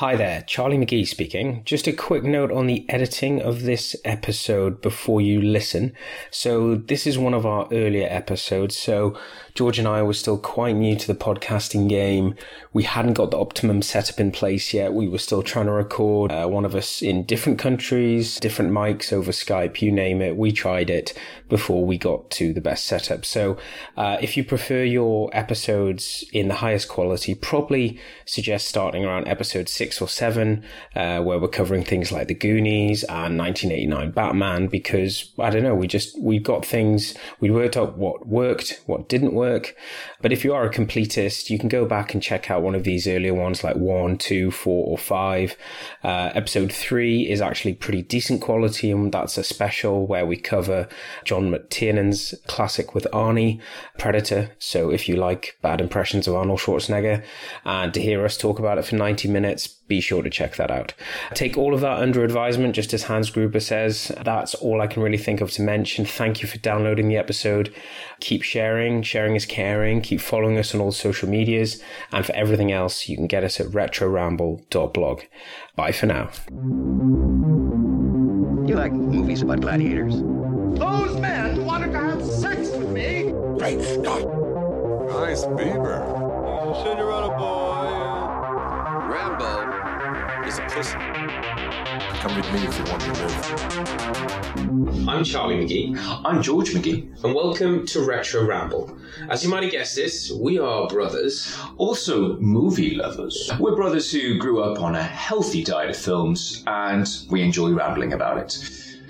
Hi there, Charlie McGee speaking. Just a quick note on the editing of this episode before you listen. So, this is one of our earlier episodes. So, George and I were still quite new to the podcasting game. We hadn't got the optimum setup in place yet. We were still trying to record, uh, one of us in different countries, different mics over Skype, you name it. We tried it before we got to the best setup. So, uh, if you prefer your episodes in the highest quality, probably suggest starting around episode six or seven, uh, where we're covering things like the Goonies and 1989 Batman, because I don't know, we just, we got things, we worked out what worked, what didn't work work. But if you are a completist, you can go back and check out one of these earlier ones like one, two, four, or five. Uh, episode three is actually pretty decent quality, and that's a special where we cover John McTiernan's classic with Arnie, Predator. So if you like bad impressions of Arnold Schwarzenegger and to hear us talk about it for 90 minutes, be sure to check that out. Take all of that under advisement, just as Hans Gruber says. That's all I can really think of to mention. Thank you for downloading the episode. Keep sharing. Sharing is caring. Keep following us on all social medias. And for everything else, you can get us at retroramble.blog. Bye for now. You like movies about gladiators? Those men wanted to have sex with me. Great Scott! Nice beaver. Cinderella boy. Rambo is a pussy. Come with me if you want to live. I'm Charlie McGee. I'm George McGee. And welcome to Retro Ramble. As you might have guessed this, we are brothers. Also, movie lovers. We're brothers who grew up on a healthy diet of films, and we enjoy rambling about it.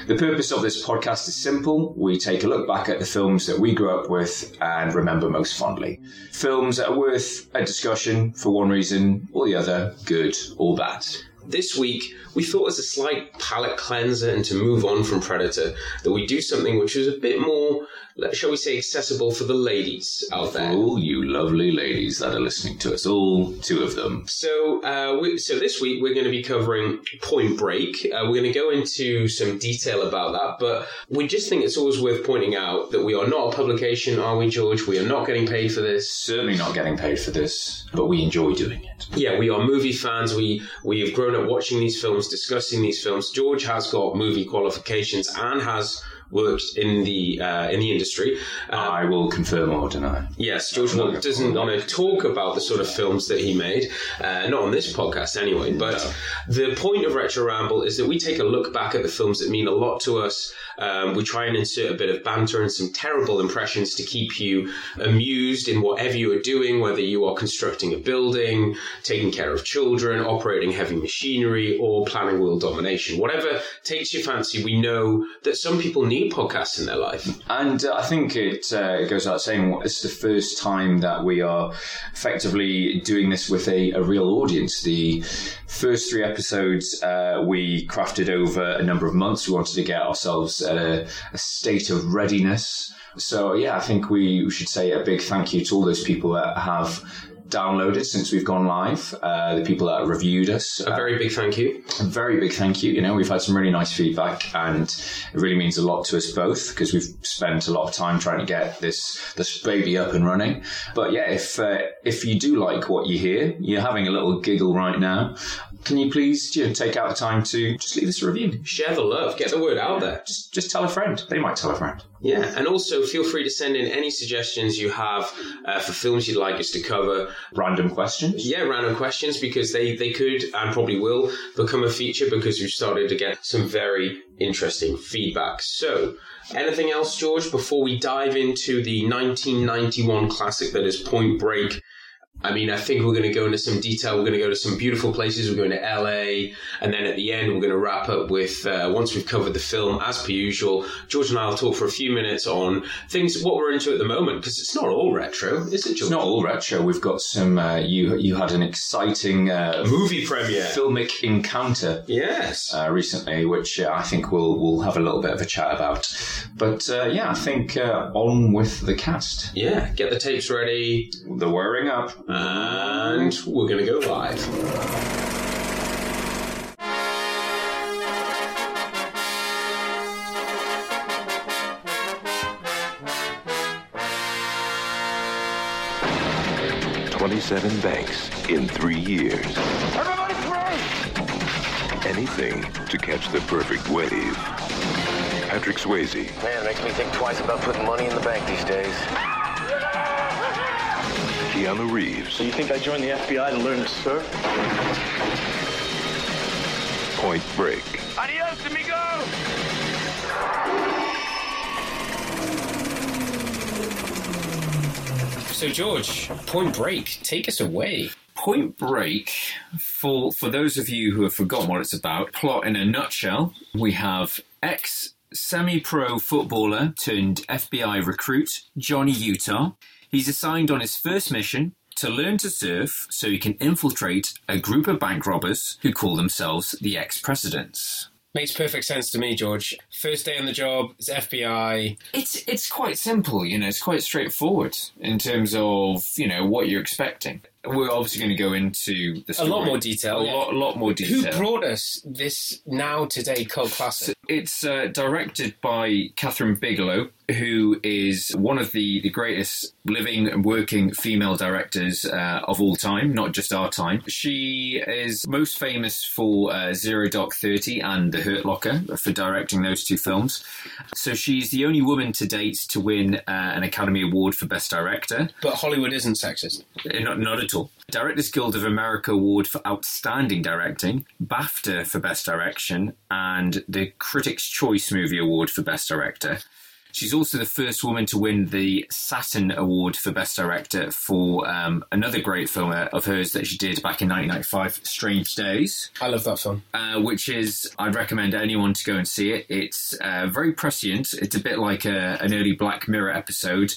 The purpose of this podcast is simple. We take a look back at the films that we grew up with and remember most fondly. Films that are worth a discussion for one reason or the other, good or bad. This week, we thought as a slight palate cleanser and to move on from Predator, that we do something which was a bit more, shall we say, accessible for the ladies out there. All you lovely ladies that are listening to us, all two of them. So, uh, we, so this week we're going to be covering Point Break. Uh, we're going to go into some detail about that, but we just think it's always worth pointing out that we are not a publication, are we, George? We are not getting paid for this. Certainly not getting paid for this, but we enjoy doing it. Yeah, we are movie fans. We we have grown up watching these films, discussing these films. George has got movie qualifications and has worked in the uh, in the industry. Uh, I will confirm or deny. Yes, George Will doesn't want to talk about the sort of films that he made, uh, not on this podcast anyway. But the point of Retro Ramble is that we take a look back at the films that mean a lot to us. Um, we try and insert a bit of banter and some terrible impressions to keep you amused in whatever you are doing, whether you are constructing a building, taking care of children, operating heavy machinery, or planning world domination. Whatever takes your fancy, we know that some people need podcasts in their life. And uh, I think it, uh, goes without saying, it's the first time that we are effectively doing this with a, a real audience. The first three episodes uh, we crafted over a number of months. We wanted to get ourselves at a, a state of readiness. So, yeah, I think we should say a big thank you to all those people that have downloaded since we've gone live, uh, the people that reviewed us. A very big thank you. A very big thank you. You know, we've had some really nice feedback, and it really means a lot to us both because we've spent a lot of time trying to get this this baby up and running. But yeah, if uh, if you do like what you hear, you're having a little giggle right now. Can you please you know, take out the time to just leave us a review? Share the love, get the word out there. Just just tell a friend. They might tell a friend. Yeah, and also feel free to send in any suggestions you have uh, for films you'd like us to cover. Random questions. Yeah, random questions because they, they could and probably will become a feature because we've started to get some very interesting feedback. So, anything else, George, before we dive into the 1991 classic that is Point Break? I mean, I think we're going to go into some detail. We're going to go to some beautiful places. We're going to LA. And then at the end, we're going to wrap up with, uh, once we've covered the film, as per usual, George and I will talk for a few minutes on things, what we're into at the moment, because it's not all retro, is it, George? It's not all retro. We've got some, uh, you you had an exciting uh, Movie premiere. filmic encounter Yes. uh, recently, which uh, I think we'll we'll have a little bit of a chat about. But uh, yeah, I think uh, on with the cast. yeah, get the tapes ready, The whirring up. And we're going to go live. Twenty-seven banks in three years. Everybody pray! anything to catch the perfect wave. Patrick Swayze, Man, it makes me think twice about putting money in the bank these days. Keanu Reeves, So You think I joined the FBI to learn to surf? Point Break, Adios, amigo! So, George, Point Break, take us away. Point Break, for for those of you who have forgotten what it's about, plot in a nutshell, we have ex semi pro footballer turned FBI recruit, Johnny Utah. He's assigned on his first mission to learn to surf so he can infiltrate a group of bank robbers who call themselves the ex presidents. Makes perfect sense to me, George. First day on the job, it's FBI. It's it's quite simple, you know. It's quite straightforward in terms of you know what you're expecting. We're obviously going to go into the story. lot more detail, A yeah. lot, lot more detail. Who brought us this now today cult classic? It's uh, directed by Kathryn Bigelow, who is one of the, the greatest living and working female directors uh, of all time, not just our time. She is most famous for uh, Zero Dark Thirty and The Hurt Locker for directing those two films. So she's the only woman to date to win uh, an Academy Award for Best Director. But Hollywood isn't sexist. Uh, Not, not at all. Directors Guild of America Award for Outstanding Directing, BAFTA for Best Direction, and the Critics' Choice Movie Award for Best Director. She's also the first woman to win the Saturn Award for Best Director for um, another great film uh, of hers that she did back in 1995, Strange Days I love that film. uh, which is I'd recommend anyone to go and see it. It's uh, very prescient. It's a bit like a, an early Black Mirror episode.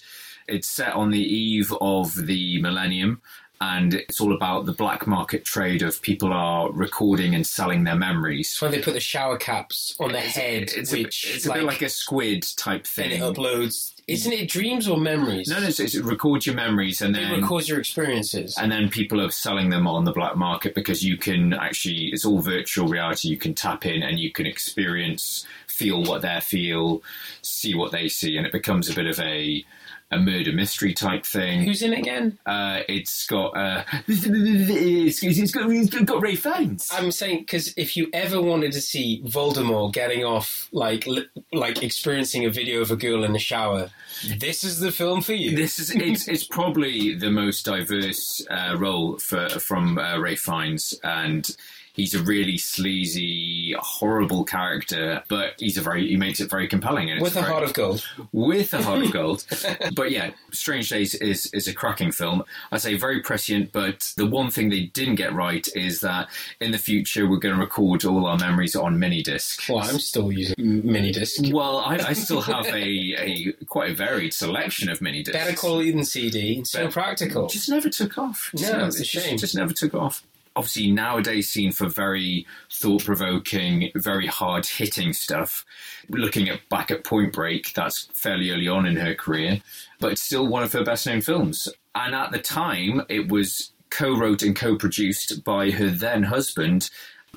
It's set on the eve of the millennium. And it's all about the black market trade of people are recording and selling their memories. It's when they put the shower caps on the head, It's, a, which it's a bit like a squid type thing. and it uploads. Isn't it dreams or memories? no, no, it's, it's it records your memories and It then records your experiences. and then people are selling them on the black market because you can actually it's all virtual reality you can tap in and you can experience feel what they feel see what they see and it becomes a bit of a a murder mystery type thing Who's in it again? uh, it's got uh, it's, it's got, it's got Ralph Fiennes I'm saying because if you ever wanted to see Voldemort getting off, like li- like experiencing a video of a girl in the shower, this is the film for you. This is it's, it's probably the most diverse uh, role for from uh, Ralph Fiennes, and he's a really sleazy, horrible character, but he's a very he makes it very compelling. And it's With a heart of gold. with a heart of gold. but yeah, Strange Days is is a cracking film. I say very prescient, but the one thing they didn't get right is that in the future we're going to record all our memories on mini disc. Well, I'm still using mini disc. Well, I, I still have a, a quite a varied selection of mini discs. Better quality than CD. So Better- practical. just never took off. No, never- it's a just- shame. Just, never took off. Obviously, nowadays seen for very thought-provoking, very hard-hitting stuff. Looking at back at Point Break, that's fairly early on in her career, but it's still one of her best-known films. And at the time, it was co-wrote and co-produced by her then husband,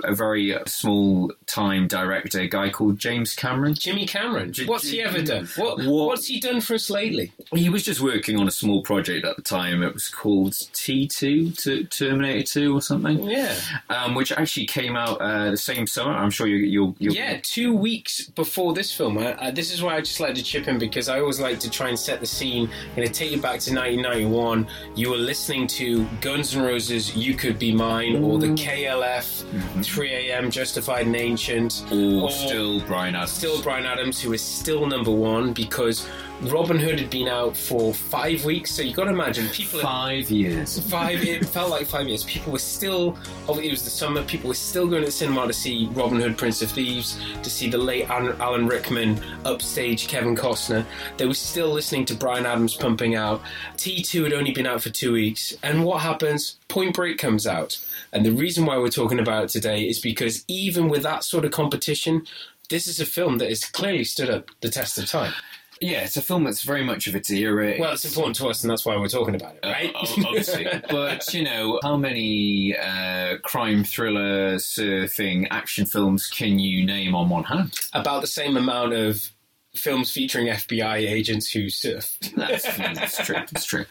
a very small-time director, a guy called James Cameron. Jimmy Cameron. What's he ever done? What, What- What's he done for us lately? He was just working on a small project at the time. It was called T2, to Terminator 2 or something. Yeah. um, which actually came out uh, the same summer. I'm sure you, you'll, you'll. Yeah, two weeks before this film. I, I, this is why I just like to chip in because I always like to try and set the scene. I'm going to take you back to 1991. You were listening to Guns N' Roses' "You Could Be Mine" or the KLF 3 a.m. Justified and Ancient, Or still Bryan Adams. still Bryan Adams, who is still number one because Robin Hood had been out for five weeks. So you got to imagine people. five years. five it felt like five years people were still it was the summer people were still going to the cinema to see robin hood prince of thieves to see the late alan, alan rickman upstage kevin costner they were still listening to bryan adams pumping out t2 had only been out for two weeks and what happens point break comes out and the reason why we're talking about it today is because even with that sort of competition this is a film that has clearly stood up the test of time. Yeah, it's a film that's very much of its era. Well, it's important to us, and that's why we're talking about it, right? Uh, obviously. but, you know, how many uh, crime thriller, surfing, action films can you name on one hand? about the same amount of films featuring FBI agents who surf. That's, that's true. That's true.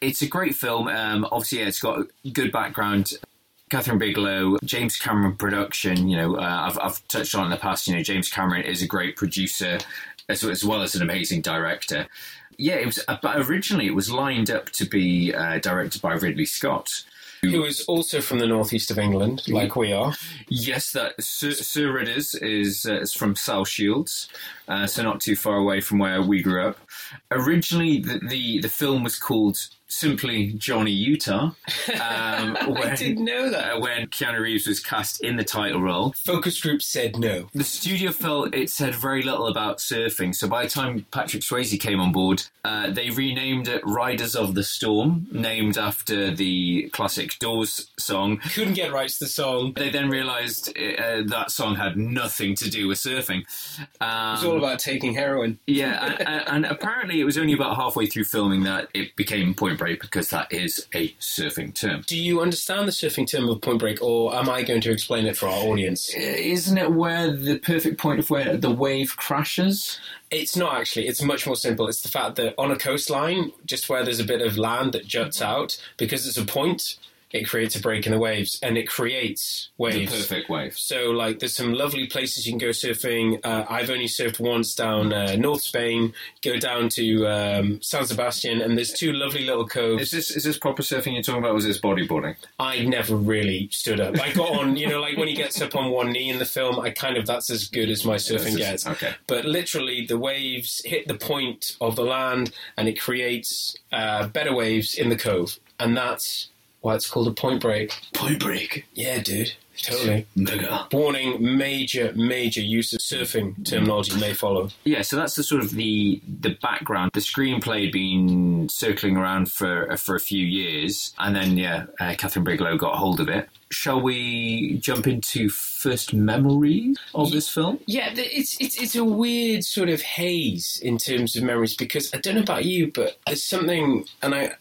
It's a great film. Um, obviously, yeah, it's got good background. Kathryn Bigelow, James Cameron production. You know, uh, I've, I've touched on in the past. You know, James Cameron is a great producer as, as well as an amazing director. Yeah, it was. But originally, it was lined up to be uh, directed by Ridley Scott. Who is also from the northeast of England, like we are. Yes, that Sir, Sir Ridders is uh, is from South Shields, uh, so not too far away from where we grew up. Originally, the the, the film was called simply Johnny Utah. Um, I didn't know that. uh, when Keanu Reeves was cast in the title role. Focus group said no. The studio felt it said very little about surfing, so by the time Patrick Swayze came on board, uh, they renamed it Riders of the Storm, named after the classic Doors song. Couldn't get rights to the song. They then realised uh, that song had nothing to do with surfing. Um, It's all about taking heroin. yeah, and, and, and apparently it was only about halfway through filming that it became Point Break because that is a surfing term. Do you understand the surfing term of Point Break, or am I going to explain it for our audience? Uh, isn't it where the perfect point of where the wave crashes? It's not actually. It's much more simple. It's the fact that on a coastline, just where there's a bit of land that juts mm-hmm. out, because it's a point, it creates a break in the waves, and it creates waves. The perfect wave. So, like, there's some lovely places you can go surfing. Uh, I've only surfed once down uh, North Spain. Go down to um, San Sebastian, and there's two lovely little coves. Is this is this proper surfing you're talking about? Or is this bodyboarding? I never really stood up. I got on, you know, like when he gets up on one knee in the film, I kind of that's as good as my surfing is- gets. okay. But literally, the waves hit the point of the land, and it creates uh, better waves in the cove, and that's why it's called a point break. Point break. Yeah, dude, totally. Mega. Warning: major, major use of surfing terminology may follow. Yeah, so that's the sort of the the background. The screenplay had been circling around for for a few years, and then yeah, uh, Kathryn Bigelow got hold of it. Shall we jump into first memory of this film? Yeah, it's it's it's a weird sort of haze in terms of memories because I don't know about you, but there's something, and I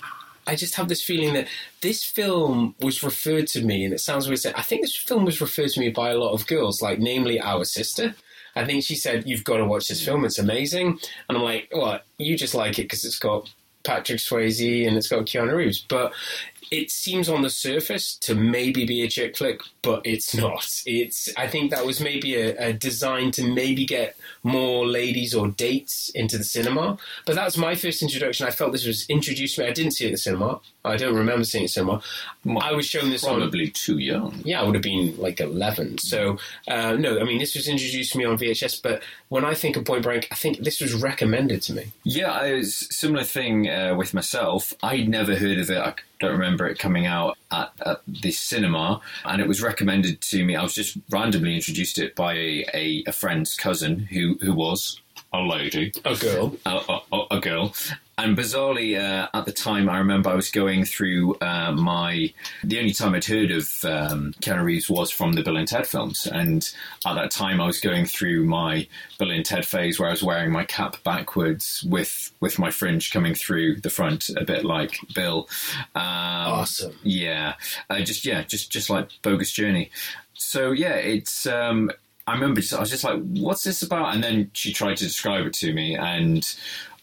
I just have this feeling that this film was referred to me, and it sounds weird. I think this film was referred to me by a lot of girls, like namely our sister. I think she said, "You've got to watch this film; it's amazing." And I'm like, "Well, you just like it because it's got Patrick Swayze and it's got Keanu Reeves," but it seems on the surface to maybe be a chick flick, but it's not. It's I think that was maybe a, a design to maybe get more ladies or dates into the cinema. But that was my first introduction. I felt this was introduced to me. I didn't see it at the cinema. I don't remember seeing it at the cinema. I was shown this on Probably too young. yeah, I would have been like 11. So, uh, no, I mean, this was introduced to me on VHS, but when I think of Point Break, I think this was recommended to me. Yeah, I was similar thing uh, with myself. I'd never heard of it. I don't remember it coming out at, at the cinema, and it was recommended to me. I was just randomly introduced to it by a, a, friend's cousin who who was a lady, A girl. a, a, a girl. And bizarrely, uh, at the time, I remember I was going through uh, my. The only time I'd heard of um, Keanu Reeves was from the Bill and Ted films. And at that time, I was going through my Bill and Ted phase where I was wearing my cap backwards with, with my fringe coming through the front, a bit like Bill. Um, Awesome. Yeah. Uh, just, yeah, just, just like Bogus Journey. So, yeah, it's. Um, I remember just, I was just like, what's this about? And then she tried to describe it to me. And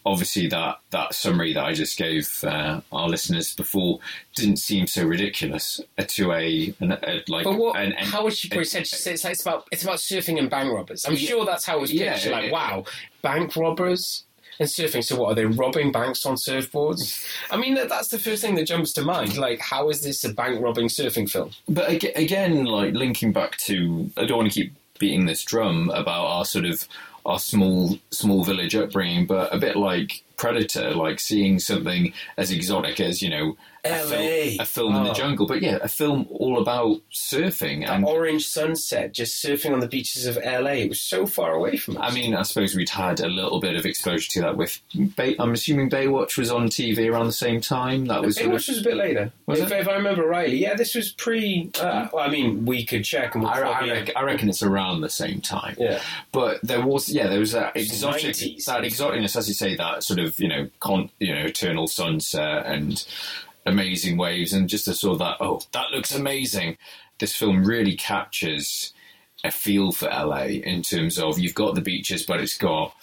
obviously that that summary that I just gave uh, our listeners before didn't seem so ridiculous to a, an, a like. But what? an- an- how would she a- said? She said it's, like it's about it's about surfing and bank robbers. I'm Yeah. sure that's how it was Yeah, pitched. like, it- wow, bank robbers and surfing. So what are they robbing banks on surfboards? I mean, that, that's the first thing that jumps to mind. Like, how is this a bank robbing surfing film? But again, like linking back to, I don't want to keep beating this drum about our sort of our small small village upbringing, but a bit like Predator, like seeing something as exotic as you know LA. a film in the Oh. jungle, but yeah, a film all about surfing That and. orange sunset, just surfing on the beaches of LA. It was so far away from us. I mean, I suppose we'd had a little bit of exposure to that with. Bay- I'm assuming Baywatch was on TV around the same time. That was Baywatch was a bit later. Was if, it? if I remember rightly, yeah, this was pre. Uh, well, I mean, we could check and we'll I, I, reckon, I reckon it's around the same time. Yeah. But there was, yeah, there was that exotic, 90s. that exoticness, as you say, that sort of, you know, con, you know, eternal sunset and amazing waves, and just a sort of that, oh, that looks amazing. This film really captures a feel for LA in terms of you've got the beaches, but it's got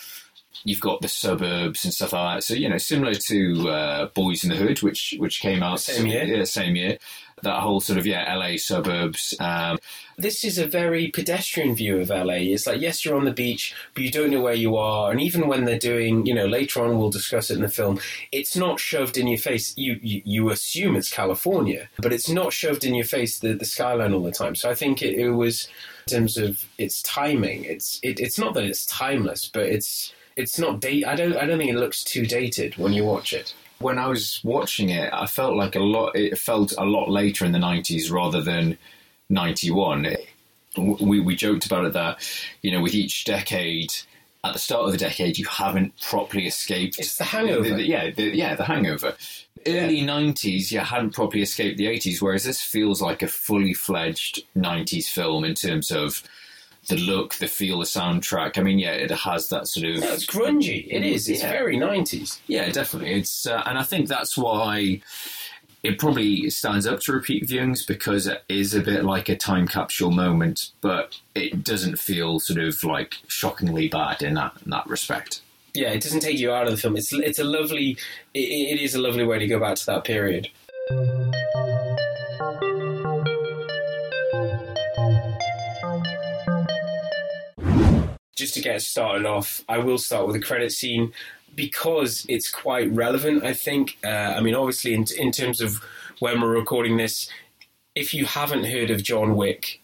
you've got the suburbs and stuff like that. So you know, similar to uh, Boyz n the Hood, which which came out Same year. yeah, same year. That whole sort of yeah LA suburbs. Um, this is a very pedestrian view of LA. It's like, yes, you're on the beach, but you don't know where you are. And even when they're doing, you know, later on, we'll discuss it in the film, it's not shoved in your face. You, you, you assume it's California, but it's not shoved in your face, the, the skyline all the time. So I think it, it was, in terms of its timing, it's, it, it's not that it's timeless, but it's, it's not date. I don't, I don't think it looks too dated when you watch it when I was watching it, I felt like a lot. It felt a lot later in the '90s rather than 91, we, we joked about it that, you know, with each decade, at the start of the decade, you haven't properly escaped. It's the hangover. The, the, yeah, the, yeah, the hangover. Early yeah. 90s, you hadn't properly escaped the 80s, whereas this feels like a fully fledged 90s film in terms of the look, the feel, the soundtrack. I mean, yeah, it has that sort of. Yeah, it's grungy. It is. It's yeah. very 90s. Yeah, definitely. It's, uh, and I think that's why it probably stands up to repeat viewings because it is a bit like a time capsule moment, but it doesn't feel sort of like shockingly bad in that in that respect. Yeah, it doesn't take you out of the film. It's it's a lovely, it, it is a lovely way to go back to that period. Just to get started off, I will start with a credit scene because it's quite relevant, I think. Uh, I mean, obviously, in, in terms of when we're recording this, if you haven't heard of John Wick,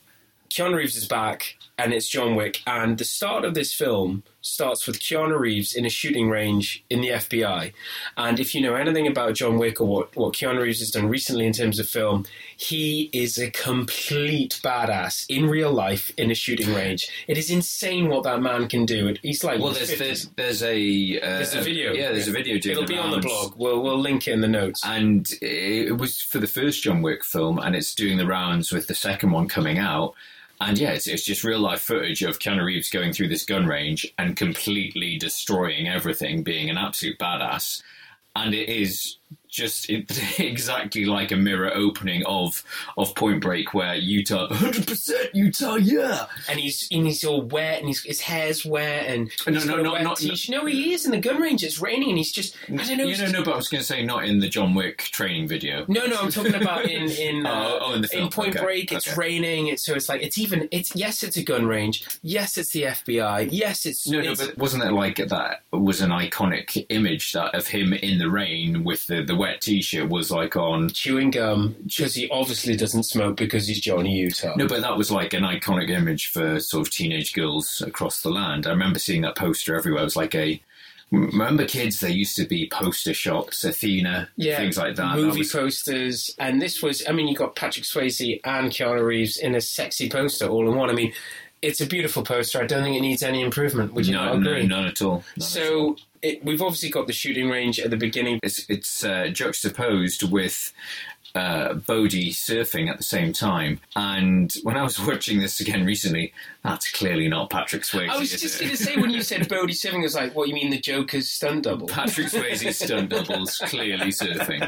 Keanu Reeves is back and it's John Wick. And the start of this film starts with Keanu Reeves in a shooting range in the FBI. And if you know anything about John Wick or what, what Keanu Reeves has done recently in terms of film, he is a complete badass in real life in a shooting range. It is insane what that man can do. He's like well, there's there's, there's a uh, there's a video. Yeah, there's a video. It'll be on the blog. We'll we'll link it in the notes. And it was for the first John Wick film, and it's doing the rounds with the second one coming out. And yeah, it's, it's just real life footage of Keanu Reeves going through this gun range and completely destroying everything, being an absolute badass. And it is just exactly like a mirror opening of of Point Break, where Utah, hundred percent Utah, yeah, and he's and he's all wet, and he's, his hair's wet, and no, no, no, not, no, he is in the gun range. It's raining, and he's just I don't know. You know, no, but I was going to say not in the John Wick training video. No, no, I'm talking about in in uh, oh, oh, in, the film. in Point okay. Break. It's okay. raining, it's, so it's like it's even it's yes, it's a gun range. Yes, it's the FBI. Yes, it's no, it's, no, but wasn't it like that was an iconic image that of him in the rain with the the wet t-shirt was like on chewing gum because he obviously doesn't smoke because he's Johnny Utah. No, but that was like an iconic image for sort of teenage girls across the land. I remember seeing that poster everywhere. It was like a Remember, kids? There used to be poster shops, Athena, yeah, things like that. Movie that was... posters, and this was. I mean, you got Patrick Swayze and Keanu Reeves in a sexy poster all in one. I mean, it's a beautiful poster. I don't think it needs any improvement. Would you no, not agree? No, none at all. None so at all. It, we've obviously got the shooting range at the beginning. It's, it's uh, juxtaposed with uh, Bodhi surfing at the same time. And when I was watching this again recently, that's clearly not Patrick Swayze. I was just going to say when you said Bodhi surfing, I was like, "What you mean the Joker's stunt double?" Patrick Swayze's stunt double's clearly surfing.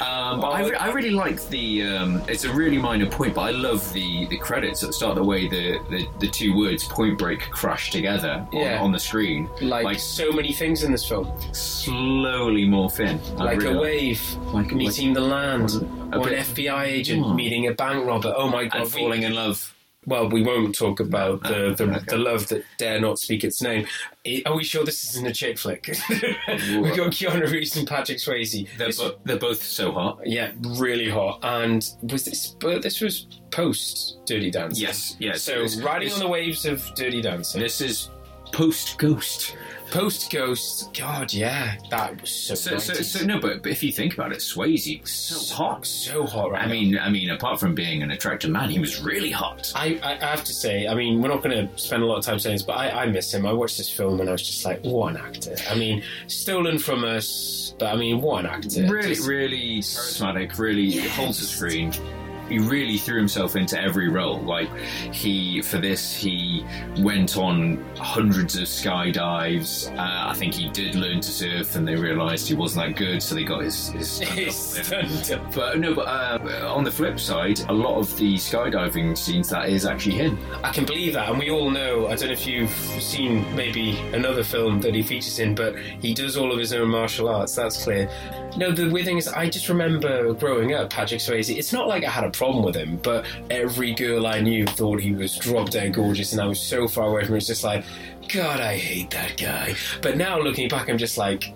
Um, but I, re- I, really like the. Um, it's a really minor point, but I love the, the credits at the start. The way the, the, the two words "Point Break" crash together on, Yeah. on the screen, Like, so many things in this film, slowly morph in. Like really a wave Like- meeting the land, or an FBI agent Oh. meeting a bank robber. Oh my god! and we- falling in love. Well, we won't talk about the, the, okay. the love that dare not speak its name. Are we sure this isn't a chick flick? we got Keanu Reeves and Patrick Swayze. They're, bo- they're both so hot. yeah, really hot. And was this? But this was post Dirty Dancing. Yes, yes. So It's- riding on the waves of Dirty Dancing. This is post Ghost. Post Ghost. God, yeah, that was so. So, so, so no, but, but if you think about it, Swayze was so hot. so hot. Right I now. mean, I mean, apart from being an attractive man, he was really hot. I, I I have to say, I mean, we're not going to spend a lot of time saying this, but I, I miss him. I watched this film and I was just like, what an actor. I mean, stolen from us, but I mean, what an actor. Really, Just- really charismatic. Really Yeah, holds the screen. He really threw himself into every role. Like he for this he went on hundreds of skydives. Uh, I think he did learn to surf, and they realised he wasn't that good, so they got his his. His double in. stunt double. But no, but uh, on the flip side, a lot of the skydiving scenes that is actually him. I can believe that, and we all know. I don't know if you've seen maybe another film that he features in, but he does all of his own martial arts. That's clear. No, the weird thing is, I just remember growing up, Patrick Swayze. It's not like I had a problem with him, but every girl I knew thought he was drop dead gorgeous, and I was so far away from him. It's just like, God, I hate that guy. But now looking back, I'm just like,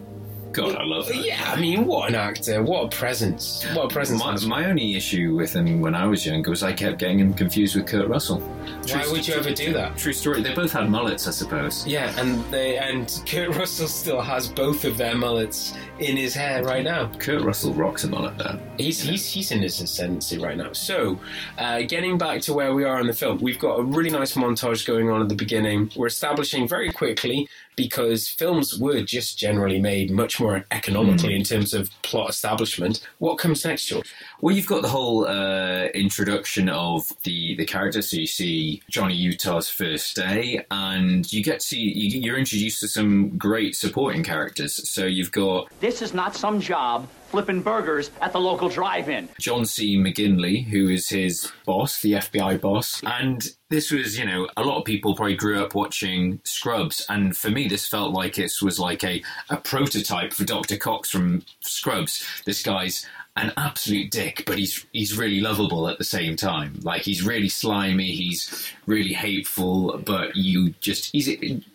God, I love that. yeah. I mean, what an actor! What a presence! What a presence! My, my only issue with him when I was younger was I kept getting him confused with Kurt Russell. Why would you ever do that? True story. They both had mullets, I suppose. Yeah, and they and Kurt Russell still has both of their mullets in his hair right now. Kurt Russell rocks a mullet though. He's he's he's in his ascendancy right now. So, uh, getting back to where we are in the film, we've got a really nice montage going on at the beginning. We're establishing very quickly because films were just generally made much more economically in terms of plot establishment. What comes next, George? Well, you've got the whole uh, introduction of the the characters. So you see Johnny Utah's first day, and you get to see you, you're introduced to some great supporting characters. So you've got This is not some job flipping burgers at the local drive-in. John C. McGinley, who is his boss, the FBI boss. And this was, you know, a lot of people probably grew up watching Scrubs. And for me, this felt like it was like a, a prototype for Dr. Cox from Scrubs. This guy's an absolute dick, but he's he's really lovable at the same time. Like he's really slimy, he's really hateful, but you just he's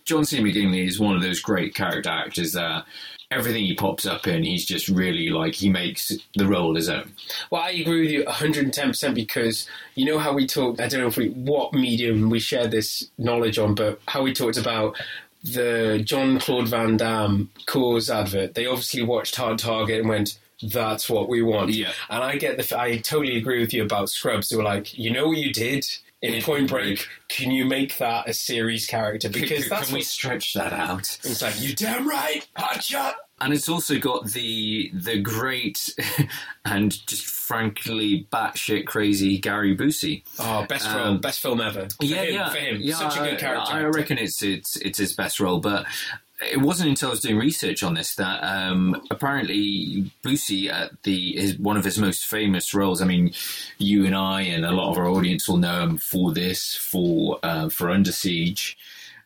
John C. McGinley is one of those great character actors that everything he pops up in, he's just really like he makes the role his own. Well, I agree with you 110% because you know how we talked, I don't know if we, what medium we share this knowledge on, but how we talked about the John Claude Van Damme Coors advert. They obviously watched Hard Target and went, that's what we want. Yeah. And I get the, I totally agree with you about Scrubs. They were like, you know what you did in Point Break? Can you make that a series character? Because Can, that's can we stretch that out? it's like, you damn right, hot shot. And it's also got the the great and just frankly batshit crazy Gary Busey. Oh, best Um, film, best film ever. For yeah, him, yeah, for him. yeah. Such a good character. I, I reckon it's it's it's his best role, but it wasn't until I was doing research on this that um, apparently Busey at the his, one of his most famous roles. I mean, you and I and a lot of our audience will know him for this, for uh, for Under Siege.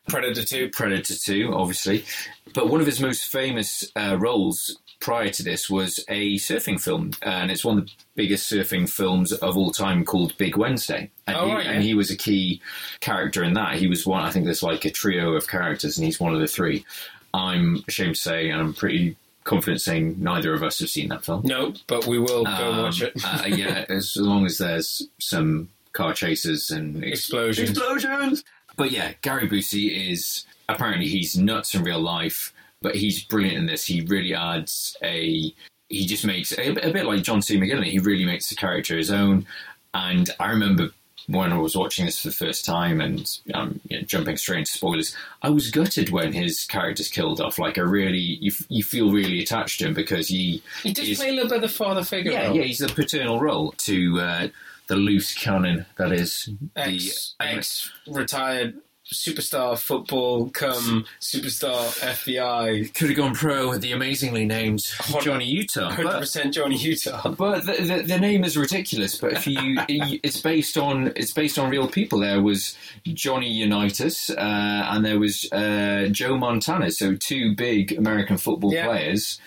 Predator 2. Predator 2, obviously. But one of his most famous uh, roles prior to this was a surfing film, and it's one of the biggest surfing films of all time called Big Wednesday. And, Oh, he, right, and he was a key character in that. He was one, I think there's like a trio of characters, and he's one of the three. I'm ashamed to say, and I'm pretty confident saying neither of us have seen that film. No, but we will go and watch Um, it. uh, yeah, as long as there's some car chases and ex- Explosions. explosions. But yeah, Gary Busey is apparently he's nuts in real life, but he's brilliant in this. He really adds a. He just makes a, a bit like John C. McGinley. He really makes the character his own. And I remember when I was watching this for the first time, and um, you know, jumping straight into spoilers, I was gutted when his character's killed off. Like I really, you, you feel really attached to him because he He does is- play a little bit of the father figure. yeah, role. yeah, he's the paternal role to uh, the loose cannon that is Ex, the ex retired superstar football come superstar FBI. could have gone pro with the amazingly named Johnny Utah. Hundred But, percent Johnny Utah. but the, the, the name is ridiculous. But if you, it's based on it's based on real people. There was Johnny Unitas uh, and there was uh, Joe Montana. So two big American football Yeah. players.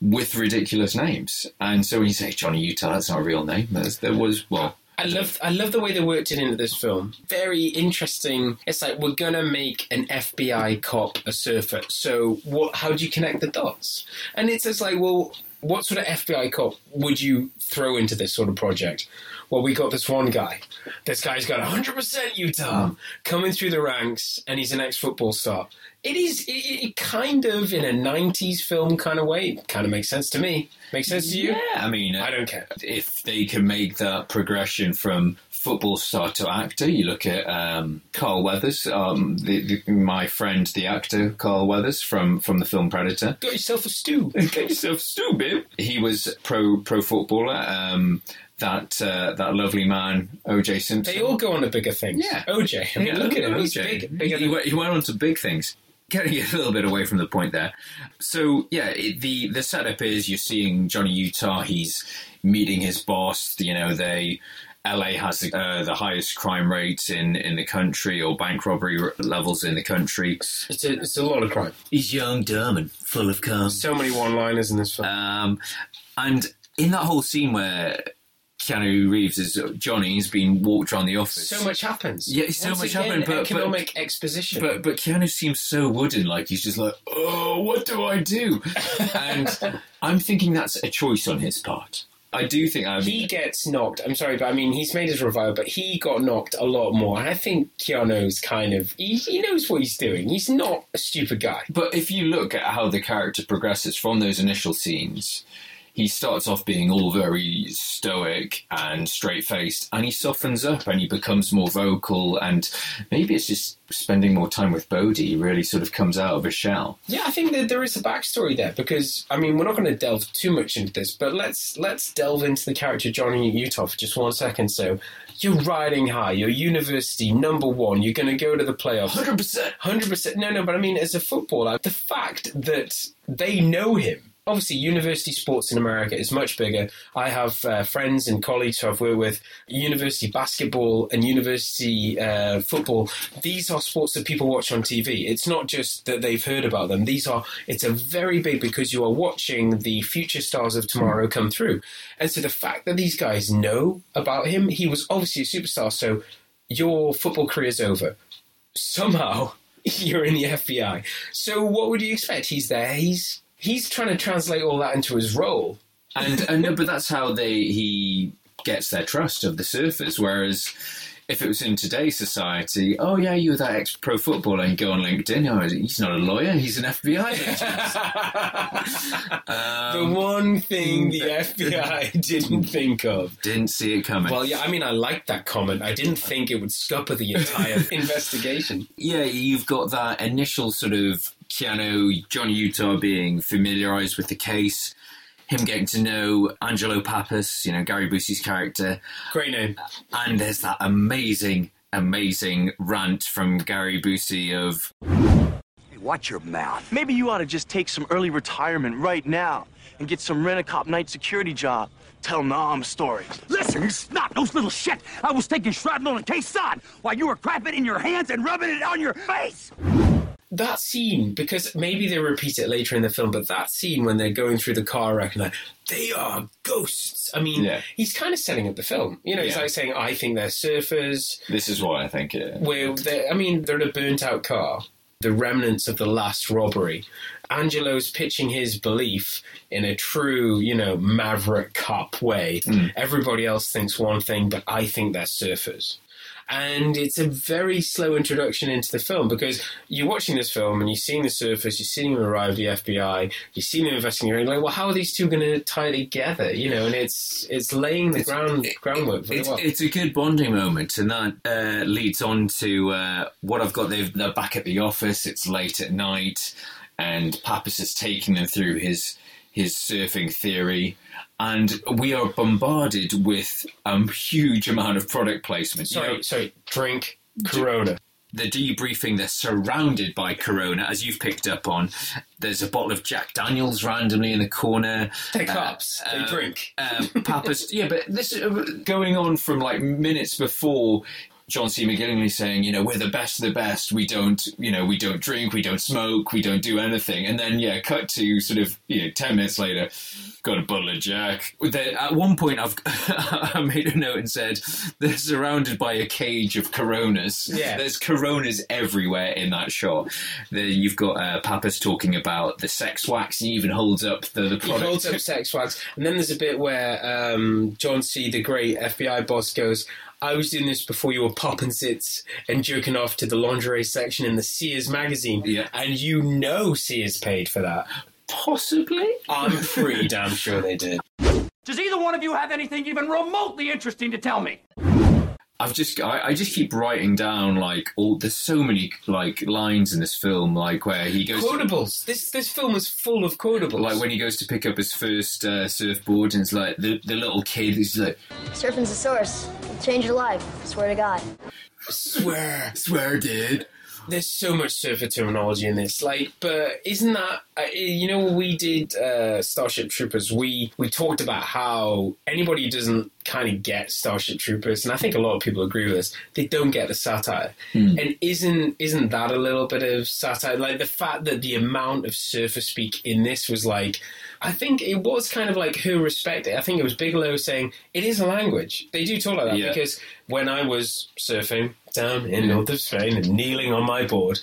With ridiculous names, and so when you say Johnny Utah, that's not a real name. There was well, I love I love the way they worked it into this film. Very interesting. It's like we're gonna make an FBI cop a surfer. So what? How do you connect the dots? And it's just like, well, what sort of FBI cop would you throw into this sort of project? Well, we got this one guy. This guy's got 100% Utah coming through the ranks, and he's an ex-football star. It is it, it kind of in a 90s film kind of way. Kind of makes sense to me. Makes sense to you? Yeah, I mean, I don't care. if they can make that progression from football star to actor. You look at um, Carl Weathers, um, the, the, my friend, the actor Carl Weathers from from the film Predator. Got yourself a stew. Get yourself stupid. He was pro pro footballer. Um, that uh, that lovely man, OJ Simpson. They all go on to bigger things. Yeah. OJ. I mean, Yeah, look at him. He's big. Bigger he, than he went on to big things. Getting a little bit away from the point there. So yeah, it, the the setup is you're seeing Johnny Utah. He's meeting his boss. You know, they LA has the, uh, the highest crime rates in, in the country or bank robbery r- levels in the country. It's a, it's a lot of crime. He's young, dumb, and full of cars. So many one-liners in this film. Um, and in that whole scene where Keanu Reeves is uh, Johnny, he's been walked around the office. so much happens. Yeah, so Once much again, happened, but- but- economic exposition. But but Keanu seems so wooden, like he's just like, oh, what do I do? And I'm thinking that's a choice on his part. I do think I mean, he gets knocked. I'm sorry, but I mean, he's made his revival, but he got knocked a lot more. And I think Keanu's kind of he, he knows what he's doing. He's not a stupid guy. But if you look at how the character progresses from those initial scenes, he starts off being all very stoic and straight faced, and he softens up and he becomes more vocal. And maybe it's just spending more time with Bodhi, he really sort of comes out of his shell. Yeah, I think that there is a backstory there because I mean, we're not going to delve too much into this, but let's let's delve into the character Johnny Utah for just one second. So. You're riding high. You're university number one. You're going to go to the playoffs. 100%. Hundred percent. No, no, but I mean, as a footballer, the fact that they know him. Obviously, university sports in America is much bigger. I have uh, friends and colleagues who I've worked with. University basketball and university uh, football. These are sports that people watch on TV. It's not just that they've heard about them. These are. It's a very big because you are watching the future stars of tomorrow come through. And so the fact that these guys know about him, he was obviously a superstar. So your football career's over somehow you're in the FBI. So what would you expect? He's there. He's he's trying to translate all that into his role. and and no, but that's how they he gets their trust of the surfers. Whereas if it was in today's society, oh yeah, you're that ex pro footballer, and go on LinkedIn. Oh, he's not a lawyer; he's an FBI agent. Um, the one thing the FBI didn't think of. Didn't see it coming. Well, yeah, I mean, I liked that comment. I didn't think it would scupper the entire investigation. yeah, you've got that initial sort of Keanu, Johnny Utah being familiarized with the case. Him getting to know Angelo Pappas, you know, Gary Busey's character. Great name. And there's that amazing, amazing rant from Gary Busey of Watch your mouth. Maybe you ought to just take some early retirement right now and get some rent-a-cop night security job. Tell Nam stories. Listen, you snot nose little shit. I was taking shrapnel and Khe Sanh while you were crapping in your hands and rubbing it on your face. That scene, because maybe they repeat it later in the film, but that scene when they're going through the car wreck and like, they are ghosts. I mean, Yeah. he's kind of setting up the film. You know, he's like saying, I think they're surfers. this is what I think it. where I mean, they're in a burnt out car, the remnants of the last robbery. Angelo's pitching his belief in a true, you know, maverick cop way. Hmm. Everybody else thinks one thing, but I think they're surfers. And it's a very slow introduction into the film because you're watching this film and you're seeing the surface, you're seeing them arrive at the FBI, you're seeing them investigating, you're like, well, how are these two going to tie together? You know, and it's it's laying the ground groundwork very It's, well. it's a good bonding moment, and that uh, leads on to uh, what I've got. They've, they're back at the office. It's late at night, and Pappas is taking them through his his surfing theory, and we are bombarded with a huge amount of product placement. You sorry, know, sorry, drink Corona. the debriefing, they're surrounded by Corona, as you've picked up on. There's a bottle of Jack Daniels randomly in the corner. They're cops. They uh, drink. Uh, Pappas, yeah, but this uh, going on from like minutes before. John C. McGinley saying, you know, we're the best of the best. We don't, you know, we don't drink, we don't smoke, we don't do anything. And then, yeah, cut to sort of, you know, 10 minutes later, got a bottle of Jack. At one point, I've I made a note and said, they're surrounded by a cage of Coronas. Yeah. There's Coronas everywhere in that shot. There, you've got uh, Pappas talking about the sex wax. He even holds up the, the He product. holds up sex wax, and then there's a bit where um, John C., the great FBI boss, goes, "I was doing this before you were popping sits and jerking off to the lingerie section in the Sears magazine, Yeah. and you know Sears paid for that. Possibly. I'm pretty damn sure they did. Does either one of you have anything even remotely interesting to tell me? I've just I, I just keep writing down like all there's so many like lines in this film like where he goes Quotables. This this film is full of quotables. like when he goes to pick up his first uh, surfboard and it's like the the little kid is like Surfing's a source. It'll change your life. Swear to God. swear. swear dude There's so much surfer terminology in this, like, but isn't that uh, you know we did uh, Starship Troopers? We we talked about how anybody who doesn't kind of get Starship Troopers, and I think a lot of people agree with this. They don't get the satire, hmm. and isn't isn't that a little bit of satire? Like the fact that the amount of surfer speak in this was like. I think it was kind of like who respect it. I think it was Bigelow saying it is a language. They do talk like that Yeah. because when I was surfing down in north of Spain and kneeling on my board,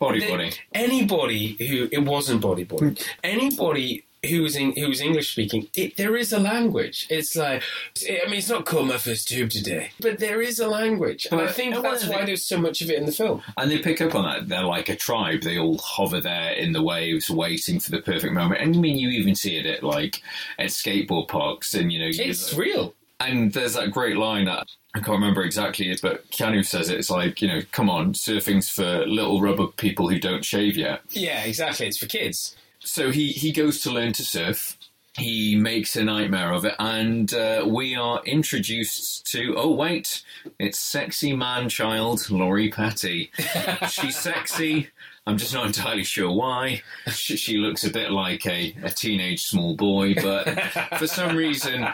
bodyboarding anybody who it wasn't bodyboarding, hmm. anybody who was in, who was English speaking, it, there is a language. It's like I mean, it's not called my first tube today, but there is a language, and I think that's why there's so much of it in the film. and they pick up on that they're like a tribe they all hover there in the waves waiting for the perfect moment and I mean you even see it at like at skateboard parks and you know you- It's real. And there's that great line that I can't remember exactly but Keanu says it. It's like, you know, come on, surfing's for little rubber people who don't shave yet. Yeah, exactly. It's for kids. So he, he goes to learn to surf. He makes a nightmare of it, and uh, we are introduced to. Oh wait, it's sexy man child Lori Petty. She's sexy. I'm just not entirely sure why. She, she looks a bit like a, a teenage small boy, but for some reason,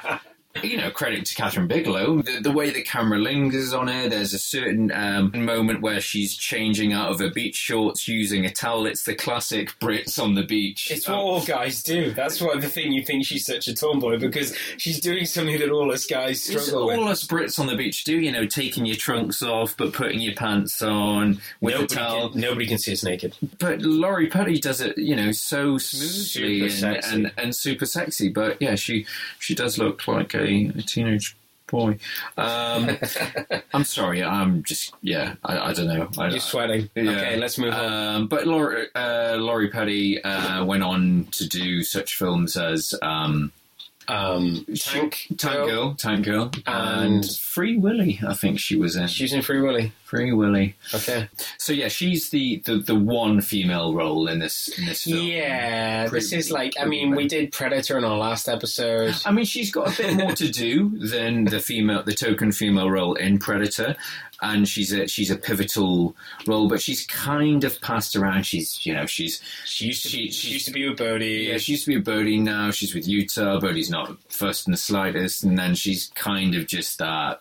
you know, credit to Kathryn Bigelow. The, the way the camera lingers on her, there's a certain um, moment where she's changing out of her beach shorts using a towel. It's the classic Brits on the beach. It's what all guys do. That's why the thing you think she's such a tomboy because she's doing something that all us guys It's struggle all with. us Brits on the beach do, you know, taking your trunks off but putting your pants on with Nobody a towel. can, nobody can see us naked. But Lori Petty does it, you know, so smoothly and, and and super sexy. But yeah, she she does look like a, a teenage boy. Um, I'm sorry, I'm just yeah, I, I don't know. I, You're sweating. Yeah. Okay, let's move on. Um, but Lori, uh, Lori Petty uh, went on to do such films as um, Um, Tank, Tank Girl, Tank Girl, and, And- Free Willy. I think she was in She's in Free Willy. Free Willy. Okay. So yeah, she's the, the, the one female role in this in this film. Yeah, this is like, I mean, we did Predator in our last episode. I mean, she's got a bit more to do than the female, the token female role in Predator, and she's a she's a pivotal role. But she's kind of passed around. She's you know she's She used to, She- she, used to be with Bodhi. yeah she used to be with Bodhi. Now she's with Utah. Bodhi's not first in the slightest, and then she's kind of just that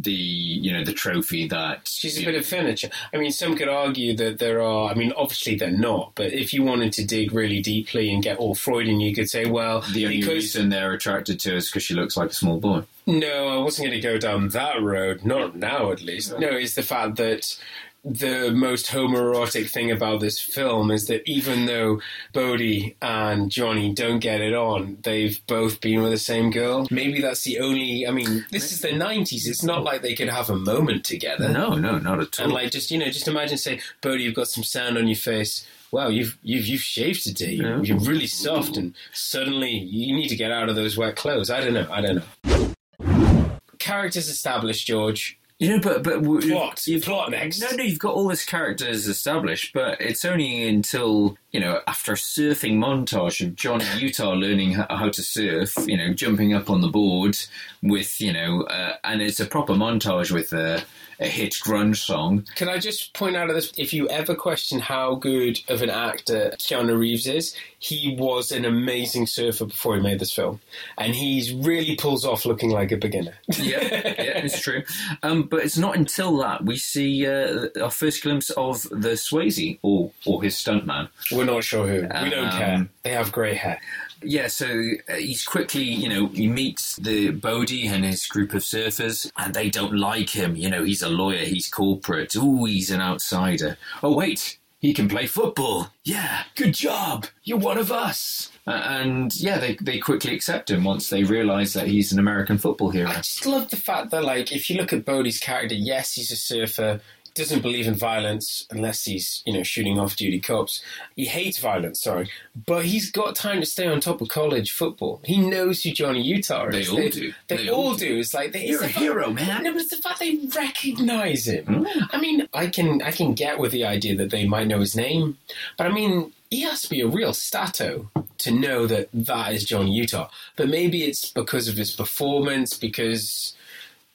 the you know the trophy that She's a bit of furniture. I mean, some could argue that there are. I mean, obviously they're not. But if you wanted to dig really deeply and get all Freudian, you could say, well, the only because reason they're attracted to her is because she looks like a small boy. no, I wasn't going to go down that road. Not now, at least. No, it's the fact that the most homoerotic thing about this film is that even though Bodhi and Johnny don't get it on, they've both been with the same girl. Maybe that's the only. I mean, this is the '90s. It's not like they could have a moment together. No, no, not at all. And like, just you know, just imagine, say, Bodhi, you've got some sand on your face. Wow, you've you've you've shaved today. Yeah. You're really soft, and suddenly you need to get out of those wet clothes. I don't know. I don't know. Characters established, George. You know, but but w- Plot. Plot next. No, no, you've got all this characters established, but it's only until you know after a surfing montage of Johnny Utah learning how, to surf, you know, jumping up on the board with you know, uh, and it's a proper montage with a, a hit grunge song. Can I just point out at this? If you ever question how good of an actor Keanu Reeves is, he was an amazing surfer before he made this film, and he's really pulls off looking like a beginner. yeah, yeah, it's true. Um, but it's not until that we see uh, our first glimpse of the Swayze or or his stuntman. We're not sure who. We don't Um, care. They have grey hair. Yeah, so uh, he's quickly, you know, he meets the Bodhi and his group of surfers, and they don't like him. You know, he's a lawyer, he's corporate. Ooh, he's an outsider. Oh, wait, he can play football. Yeah, good job. You're one of us. Uh, and yeah, they, they quickly accept him once they realise that he's an American football hero. I just love the fact that, like, if you look at Bodhi's character, yes, he's a surfer. Doesn't believe in violence unless he's, you know, shooting off duty cops. He hates violence, sorry. But he's got time to stay on top of college football. He knows who Johnny Utah is. They all do. They, They all all do. It's like they, You're a hero, man. No, but it's the fact they recognize him. Hmm. I mean, I can I can get with the idea that they might know his name, but I mean, he has to be a real stato to know that that is Johnny Utah. But maybe it's because of his performance, because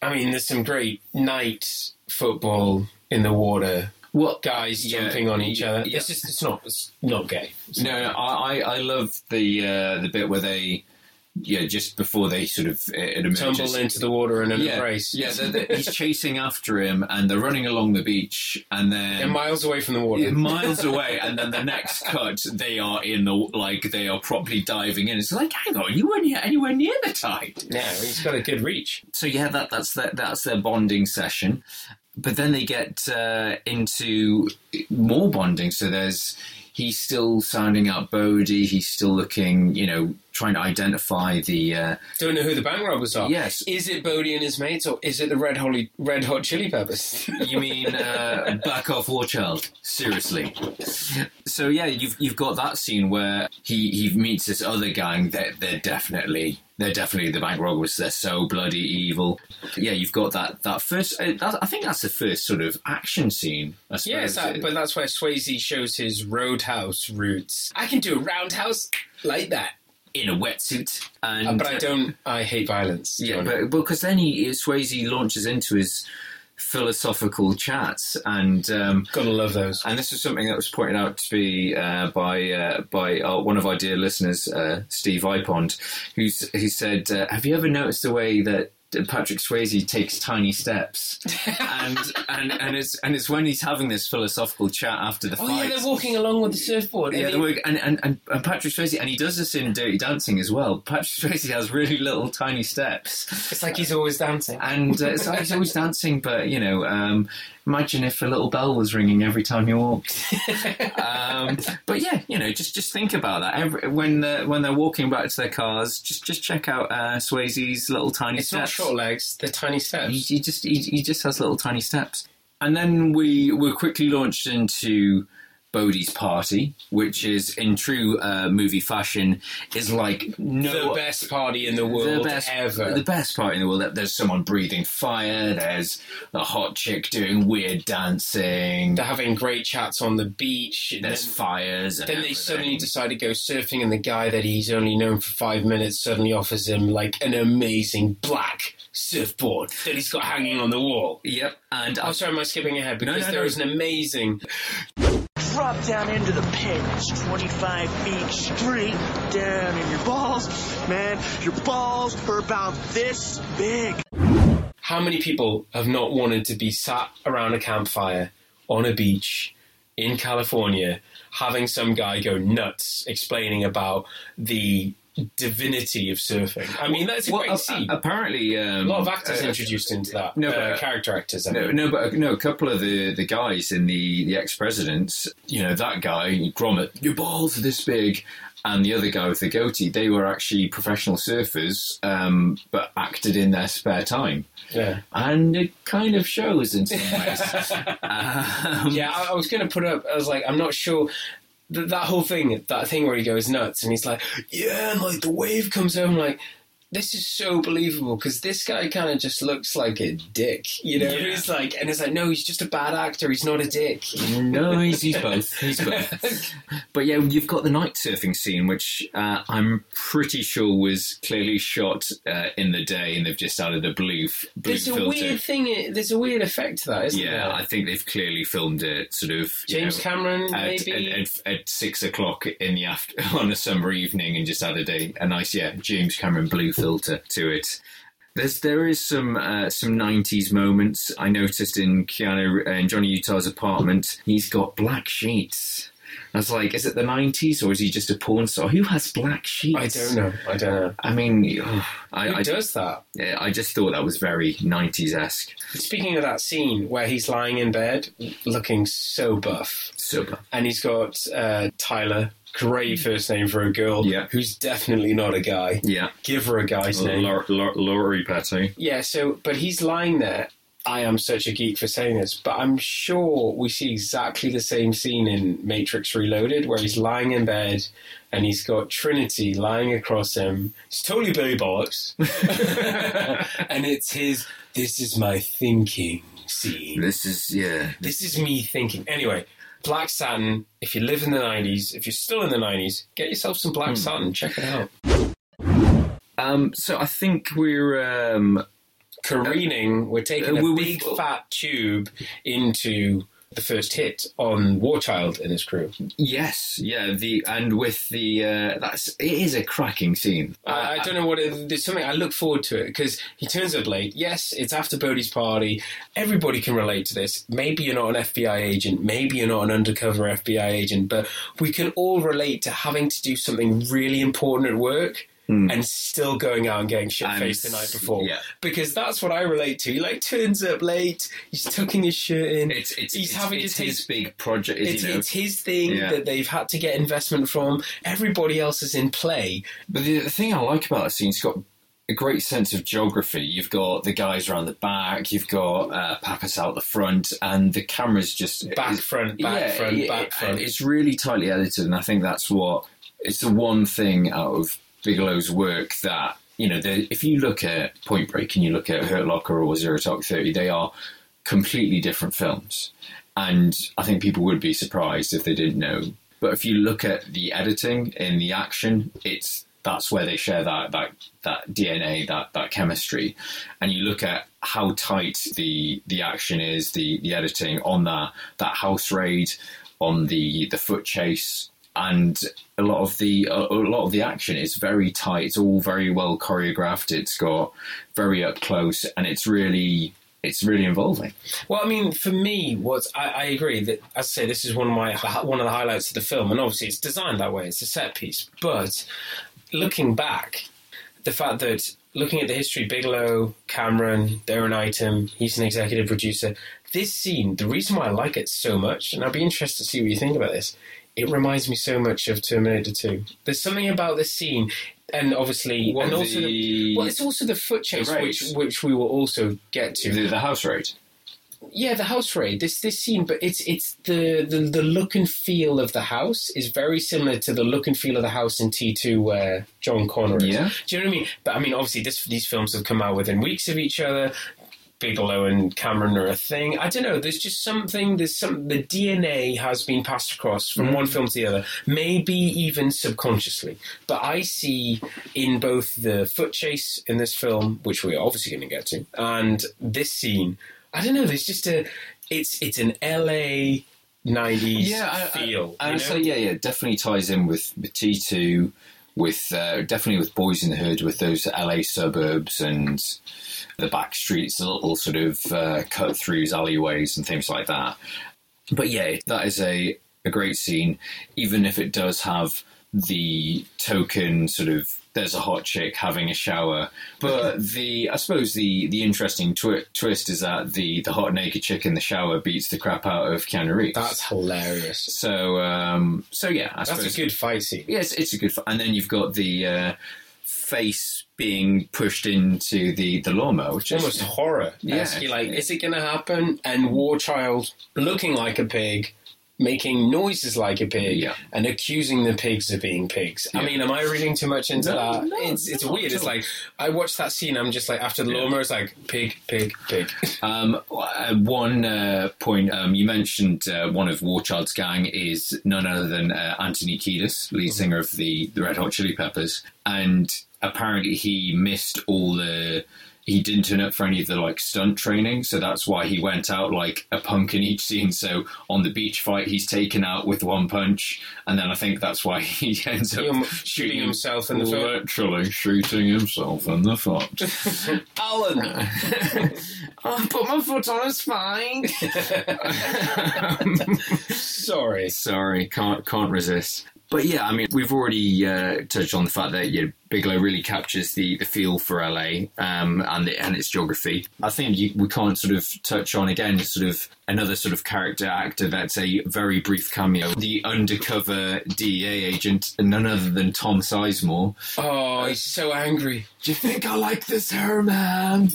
I mean, there's some great night football in the water. What guys yeah, jumping on each other? yeah. It's just it's not it's not gay. It's No, no, I, I I love the uh, the bit where they, yeah, just before they sort of uh, it emerges. tumble into the water in an yeah, embrace. Yeah, they're, they're- he's chasing after him, and they're running along the beach, and then They're miles away from the water. Yeah, miles away, and then the next cut, they are in the like they are properly diving in. It's like, hang on, you weren't anywhere near the tide. Yeah, he's got a good reach. So yeah, that that's their, that's their bonding session. But then they get uh, into more bonding. So there's he's still sounding out Bodhi. He's still looking, you know, trying to identify the. Uh, Don't know who the bank robbers are. Yes. Is it Bodhi and his mates, or is it the Red, Holy, Red Hot Chili Peppers? You mean uh, back off, War Child? Seriously. So yeah, you've you've got that scene where he he meets this other gang that they're definitely they're definitely the bank robbers. They're so bloody evil. Yeah, you've got that that first. Uh, that, I think that's the first sort of action scene. I suppose. yes, that, but that's where Swayze shows his roadhouse roots. I can do a roundhouse like that. In a wetsuit, and Uh, but I don't. I hate violence. Yeah, but because then he Swayze launches into his philosophical chats, and um, gotta love those. And this was something that was pointed out to me uh, by uh, by uh, one of our dear listeners, uh, Steve Ipond, who's who said, uh, "Have you ever noticed the way that?" Patrick Swayze takes tiny steps, and and and it's and it's when he's having this philosophical chat after the oh fight. yeah, they're walking along with the surfboard. Yeah, and the he- work, and, and, and, and Patrick Swayze, and he does this in Dirty Dancing as well. Patrick Swayze has really little tiny steps. It's like he's always dancing. And uh, it's like he's always dancing, but, you know, um, imagine if a little bell was ringing every time you walked. um, but yeah, you know, just just think about that. Every, when, uh, when they're walking back to their cars, just just check out uh, Swayze's little tiny It's not short legs; they're tiny steps. He, he just he, he just has little tiny steps. And then we were quickly launched into Bodhi's party, which is in true uh, movie fashion, is like no the best party in the world the best ever. The best part in the world. There's someone breathing fire. There's a hot chick doing weird dancing. They're having great chats on the beach. There's then- fires. And Then they suddenly decide to go surfing, and the guy that he's only known for five minutes suddenly offers him like an amazing black surfboard that he's got hanging on the wall. Yep. And Oh, sorry, am I skipping ahead? Because no, there no. is an amazing. Drop down into the pit. It's 25 feet straight down in your balls. Man, your balls are about this big. How many people have not wanted to be sat around a campfire on a beach in California having some guy go nuts explaining about the divinity of surfing? I mean, that's a Well, great uh, scene. apparently, um, a lot of actors uh, introduced into that. no, No, but, uh, character actors. I No, mean. no, but uh, no. A couple of the, the guys in the, the ex presidents, you know, that guy Grommet, your balls are this big, and the other guy with the goatee, they were actually professional surfers, um, but acted in their spare time, Yeah. and it kind of shows in some ways. um, Yeah, I, I was going to put up. I was like, I'm not sure. Th- that whole thing, that thing where he goes nuts and he's like, yeah, and like the wave comes over. I'm like, this is so believable because this guy kind of just looks like a dick, you know? Yeah. He's like, and it's like, no, he's just a bad actor. He's not a dick. No, he's, he's both. He's both. But yeah, you've got the night surfing scene, which uh, I'm pretty sure was clearly shot uh, in the day, and they've just added a blue, f- blue There's a weird thing. There's a weird effect to that, isn't it? yeah, there? I think they've clearly filmed it sort of James know, Cameron, at, maybe. at, at, at six o'clock in the after on a summer evening, and just added a, a nice yeah James Cameron blue filter to it. There's there is some uh, some '90s moments I noticed in Keanu in Johnny Utah's apartment. He's got black sheets. I was like, is it the '90s or is he just a porn star? Who has black sheets? I don't know. I don't know. I mean, oh, I, Who I, does that? yeah, I just thought that was very '90s esque. Speaking of that scene where he's lying in bed looking so buff, Super. and he's got uh, Tyler, great mm. first name for a girl, Yeah. who's definitely not a guy. Yeah. Give her a guy's name. Lori Petty. Yeah, so, but he's lying there, I am such a geek for saying this, but I'm sure we see exactly the same scene in Matrix Reloaded where he's lying in bed and he's got Trinity lying across him. It's totally Billy Bollocks. and it's his, this is my thinking scene. This is, yeah. This is me thinking. Anyway, Black Satin, if you live in the 90s, if you're still in the 90s, get yourself some Black Satin. Check it out. Um, so I think we're um, careening. We're taking Uh, a we- big fat tube into the first hit on Warchild and his crew. yes, yeah. The and with the uh, that's it is a cracking scene. I, I don't know what it, there's something I look forward to it because he turns up late. Yes, it's after Bodhi's party. Everybody can relate to this. Maybe you're not an FBI agent. Maybe you're not an undercover FBI agent, but we can all relate to having to do something really important at work. And still going out and getting shit faced the. Night before, yeah. because that's what I relate to. He like turns up late, he's tucking his shirt in, It's it's he's it's, having it's take his big project. it's, you know. it's his thing Yeah. that they've had to get investment from. Everybody else is in play. But the, the thing I like about the scene, it's got a great sense of geography. You've got the guys around the back, you've got uh, Pappas out the front, and the camera's just Back, front, back, front, yeah, back, front. It's really tightly edited, and I think that's what it's the one thing out of Bigelow's work that you know, if you look at Point Break and you look at Hurt Locker or Zero Dark Thirty, they are completely different films, and I think people would be surprised if they didn't know. But if you look at the editing in the action, it's that's where they share that that that DNA, that that chemistry, and you look at how tight the the action is, the the editing on that that house raid, on the the foot chase, and a lot of the a, lot of the action is very tight. It's all very well choreographed. It's got very up close, and it's really it's really involving. Well, I mean, for me, what I, I agree that, as I say, this is one of my one of the highlights of the film, and obviously it's designed that way. It's a set piece, but looking back, the fact that looking at the history, Bigelow, Cameron, they're an item. He's an executive producer. This scene, the reason why I like it so much, and I'd be interested to see what you think about this. It reminds me so much of Terminator 2. There's something about this scene, and obviously, What, and also, the- the, well, it's also the foot chase, raid? which which we will also get to. The, the house raid. Yeah, the house raid. This this scene, but it's it's the, the the look and feel of the house is very similar to the look and feel of the house in T two where John Connor is. Yeah. Do you know what I mean? But I mean, obviously, this these films have come out within weeks of each other. Bigelow and Cameron are a thing. I don't know. There's just something. There's some. The DNA has been passed across from one film to the other, maybe even subconsciously. But I see in both the foot chase in this film, which we're obviously going to get to, and this scene. I don't know. There's just a. It's it's an LA. 90s yeah, I, feel. I, you I'd know? say yeah, yeah, definitely ties in with, with T two, with uh, definitely with Boyz n the Hood, with those LA suburbs and the back streets, the little sort of uh, cut throughs, alleyways, and things like that. But yeah, that is a a great scene, even if it does have the token sort of there's a hot chick having a shower. But the I suppose the the interesting twi- twist is that the the hot naked chick in the shower beats the crap out of Keanu Reeves. That's hilarious. So um, so yeah, I That's a good fight scene. yeah, it's, a good. fi- And then you've got the uh, face being pushed into the the lawnmower, which almost is almost horror. Yeah. Like, is it going to happen? And Warchild looking like a pig, making noises like a pig, Yeah. and accusing the pigs of being pigs. I mean, am I reading too much into No, that? no, it's it's not weird. It's like I watched that scene. I'm just like after the Yeah. lawnmower, it's like pig, pig, pig. Um, uh, one uh, point um, you mentioned uh, one of Warchild's gang is none other than uh, Anthony Kiedis, lead singer of the, the Red Hot Chili Peppers, and apparently he missed all the. He didn't turn up for any of the like stunt training, so that's why he went out like a punk in each scene. So on the beach fight, he's taken out with one punch, and then I think that's why he ends up Him shooting himself in the foot. literally shooting himself in the foot. Alan, I put my foot on a spike. sorry. Sorry, can't can't resist. But yeah, I mean, we've already uh, touched on the fact that you know, Bigelow really captures the, the feel for LA um, and the, and its geography. I think you, we can't sort of touch on again sort of another sort of character actor that's a very brief cameo, the undercover DEA agent, none other than Tom Sizemore. Oh, he's so angry. Do you think I like this hair, man?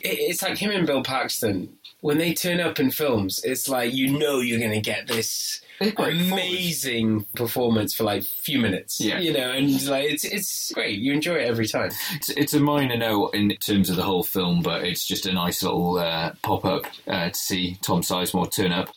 It's like him and Bill Paxton. When they turn up in films, it's like you know you're going to get this amazing performance for like a few minutes. Yeah. you know, and like it's it's great. You enjoy it every time. It's, it's a minor note in terms of the whole film, but it's just a nice little uh, pop up uh, to see Tom Sizemore turn up.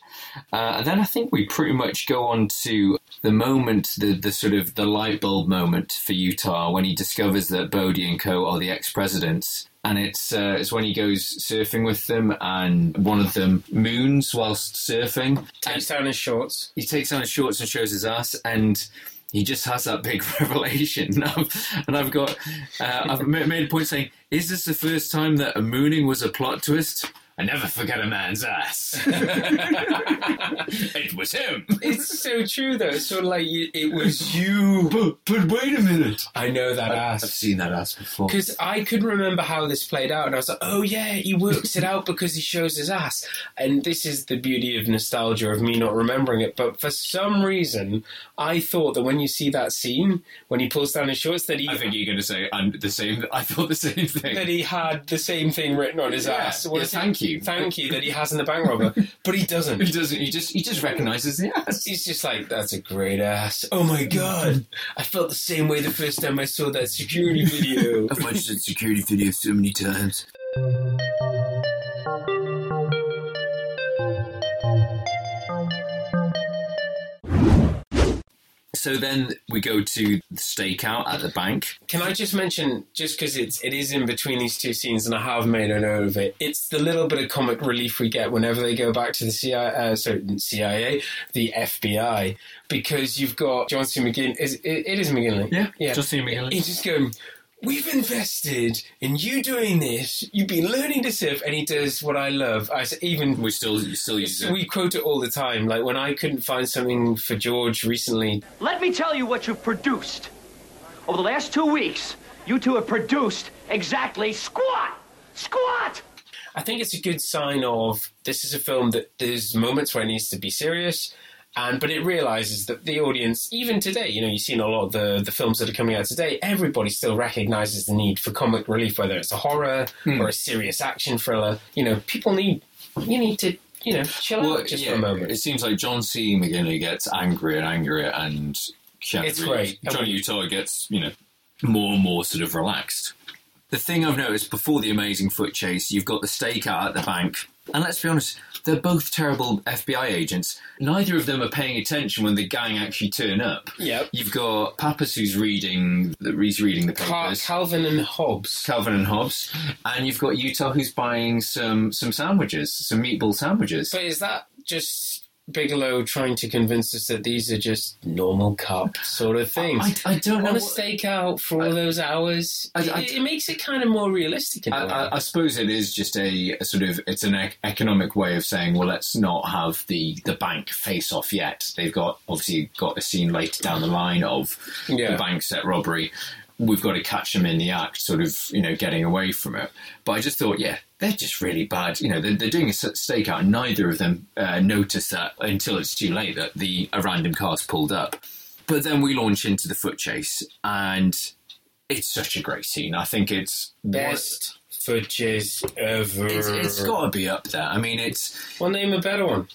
Uh, and then I think we pretty much go on to the moment, the, the sort of the light bulb moment for Utah when he discovers that Bodhi and Co are the ex presidents. And it's uh, it's when he goes surfing with them, and one of them moons whilst surfing. Takes down his shorts. He takes down his shorts and shows his ass, and he just has that big revelation. and I've, and I've got, uh, I've made a point saying, is this the first time that a mooning was a plot twist? I never forget a man's ass. it was him. It's so true though. It's sort of like you, it was you. But, but wait a minute. I know that ass. I've seen that ass before. Because I couldn't remember how this played out, and I was like, "Oh yeah, he works it out because he shows his ass." And this is the beauty of nostalgia of me not remembering it. But for some reason, I thought that when you see that scene when he pulls down his shorts, that he I think you're going to say I'm the same. I thought the same thing. that he had the same thing written on his Yeah, ass. What yeah, thank you. Thank you that he has in the bank robber, but he doesn't. He doesn't. He just he just recognizes the ass. He's just like, that's a great ass. Oh my god. I felt the same way the first time I saw that security video. I've watched that security video so many times. So then we go to the stakeout at the bank. Can I just mention, just because it's it is in between these two scenes, and I have made a note of it. It's the little bit of comic relief we get whenever they go back to the CIA, uh, sorry, CIA, the FBI, because you've got John C. McGinn. Is it, it is McGinley? Yeah, yeah. John C. McGinley. He's just going. We've invested in you doing this. You've been learning to surf, and he does what I love. I s- even We still still use it. we quote it all the time. Like when I couldn't find something for George recently, Let me tell you what you've produced. Over the last two weeks, you two have produced exactly squat! Squat! I think it's a good sign of this is a film that there's moments where it needs to be serious, and but it realizes that the audience, even today, you know, you've seen a lot of the the films that are coming out today. Everybody still recognizes the need for comic relief, whether it's a horror hmm. or a serious action thriller. You know, people need you need to you know chill Well, out just yeah, for a moment. It seems like John C. McGinley gets angrier and angrier, and Keanu It's Reeves- great. Johnny Utah gets you know more and more sort of relaxed. The thing I've noticed before the amazing foot chase, you've got the stakeout at the bank, and let's be honest, they're both terrible FBI agents. Neither of them are paying attention when the gang actually turn up. Yep. You've got Pappas who's reading the he's reading the Cal- papers. Calvin and Hobbes. Calvin and Hobbes, and you've got Utah who's buying some some sandwiches, some meatball sandwiches. But is that just Bigelow trying to convince us that these are just normal cop sort of things? I, I don't know. on a what- stakeout for all those hours, I- I- it, it makes it kind of more realistic. In a I, way. I, I suppose it is just a, a sort of it's an ec- economic way of saying, well, let's not have the, the bank face off yet. They've got obviously got a scene later down the line of Yeah. the bank set robbery. We've got to catch them in the act, sort of you know getting away from it. But I just thought, yeah, they're just really bad. You know, they're, they're doing a stakeout, and neither of them uh, notice that until it's too late that the a random car's pulled up. But then we launch into the foot chase, and it's such a great scene. I think it's Best foot chase ever. it's, it's got to be up there. I mean, it's Well, name a better one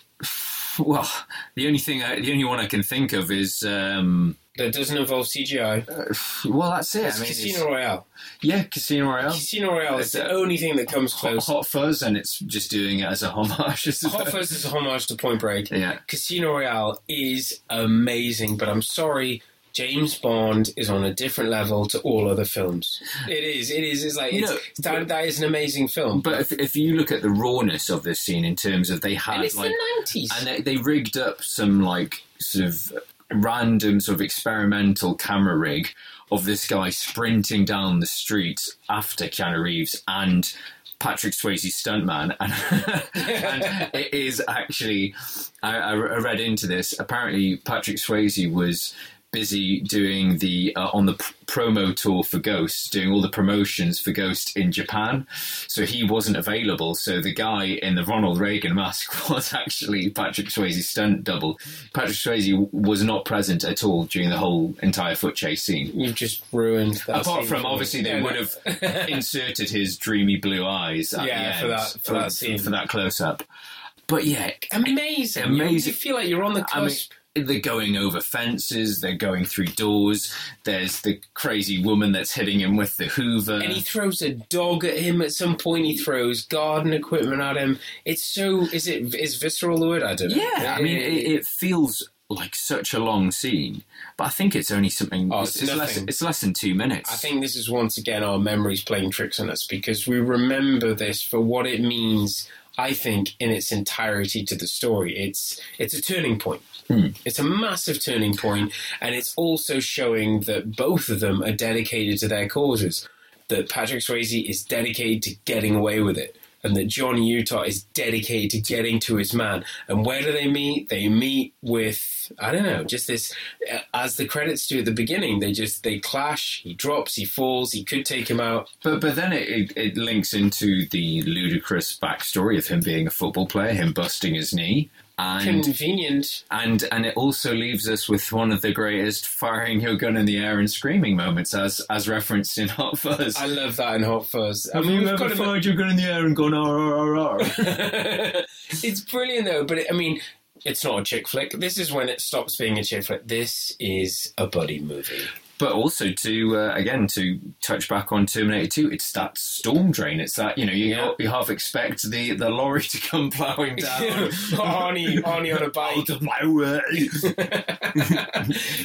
well, the only thing, I, the only one I can think of is um, that doesn't involve CGI. Uh, well, that's it. It's I mean, Casino it's- Royale. yeah, Casino Royale, Casino Royale is the uh, only thing that comes close. Hot Fuzz, and it's just doing it as a homage. Hot well. Fuzz is a homage to Point Break. Yeah. Casino Royale is amazing, but I'm sorry, James Bond is on a different level to all other films. It is. It is. It's like it's, No, that, that is an amazing film. But if, if you look at the rawness of this scene in terms of they had like the nineties. and they, they rigged up some like sort of random sort of experimental camera rig of this guy sprinting down the street after Keanu Reeves and Patrick Swayze's stuntman, and, and it is actually I, I I read into this. Apparently, Patrick Swayze was busy doing the uh, on the pr- promo tour for Ghost, doing all the promotions for Ghost in Japan. So he wasn't available. So the guy in the Ronald Reagan mask was actually Patrick Swayze's stunt double. Patrick Swayze was not present at all during the whole entire foot chase scene. You've just ruined that. Apart scene from obviously they Yeah, would have inserted his dreamy blue eyes at Yeah, the for that- for that scene. for that close up. But yeah, amazing, amazing. You feel like you're on the I mean, cusp. They're going over fences. They're going through doors. There's the crazy woman that's hitting him with the Hoover. and he throws a dog at him at some point. He throws garden equipment at him. It's so. Is it? Is visceral the word? I don't know. yeah, I mean, it, it feels like such a long scene, but I think it's only something. Oh, it's, it's less. It's less than two minutes. I think this is once again our memories playing tricks on us because we remember this for what it means. I think in its entirety to the story, it's it's a turning point. Hmm. It's a massive turning point, and it's also showing that both of them are dedicated to their causes. That Patrick Swayze is dedicated to getting away with it, and that Johnny Utah is dedicated to getting to his man. And where do they meet? They meet with I don't know, just this. uh, As the credits do at the beginning, they just they clash. He drops, he falls. He could take him out. But but then it, it, it links into the ludicrous backstory of him being a football player, him busting his knee, and Convenient. and and it also leaves us with one of the greatest firing your gun in the air and screaming moments, as as referenced in Hot Fuzz. I love that in Hot Fuzz. I Have mean, you we've ever fired your gun in the air and gone R R R R? it's brilliant though, but it, I mean, it's not a chick flick. This is when it stops being a chick flick. This is a buddy movie. But also to uh, again to touch back on Terminator Two, it's that storm drain. It's that you know you, Yeah. you half expect the, the lorry to come ploughing down. Arnie, Arnie on a bike. Out of my way.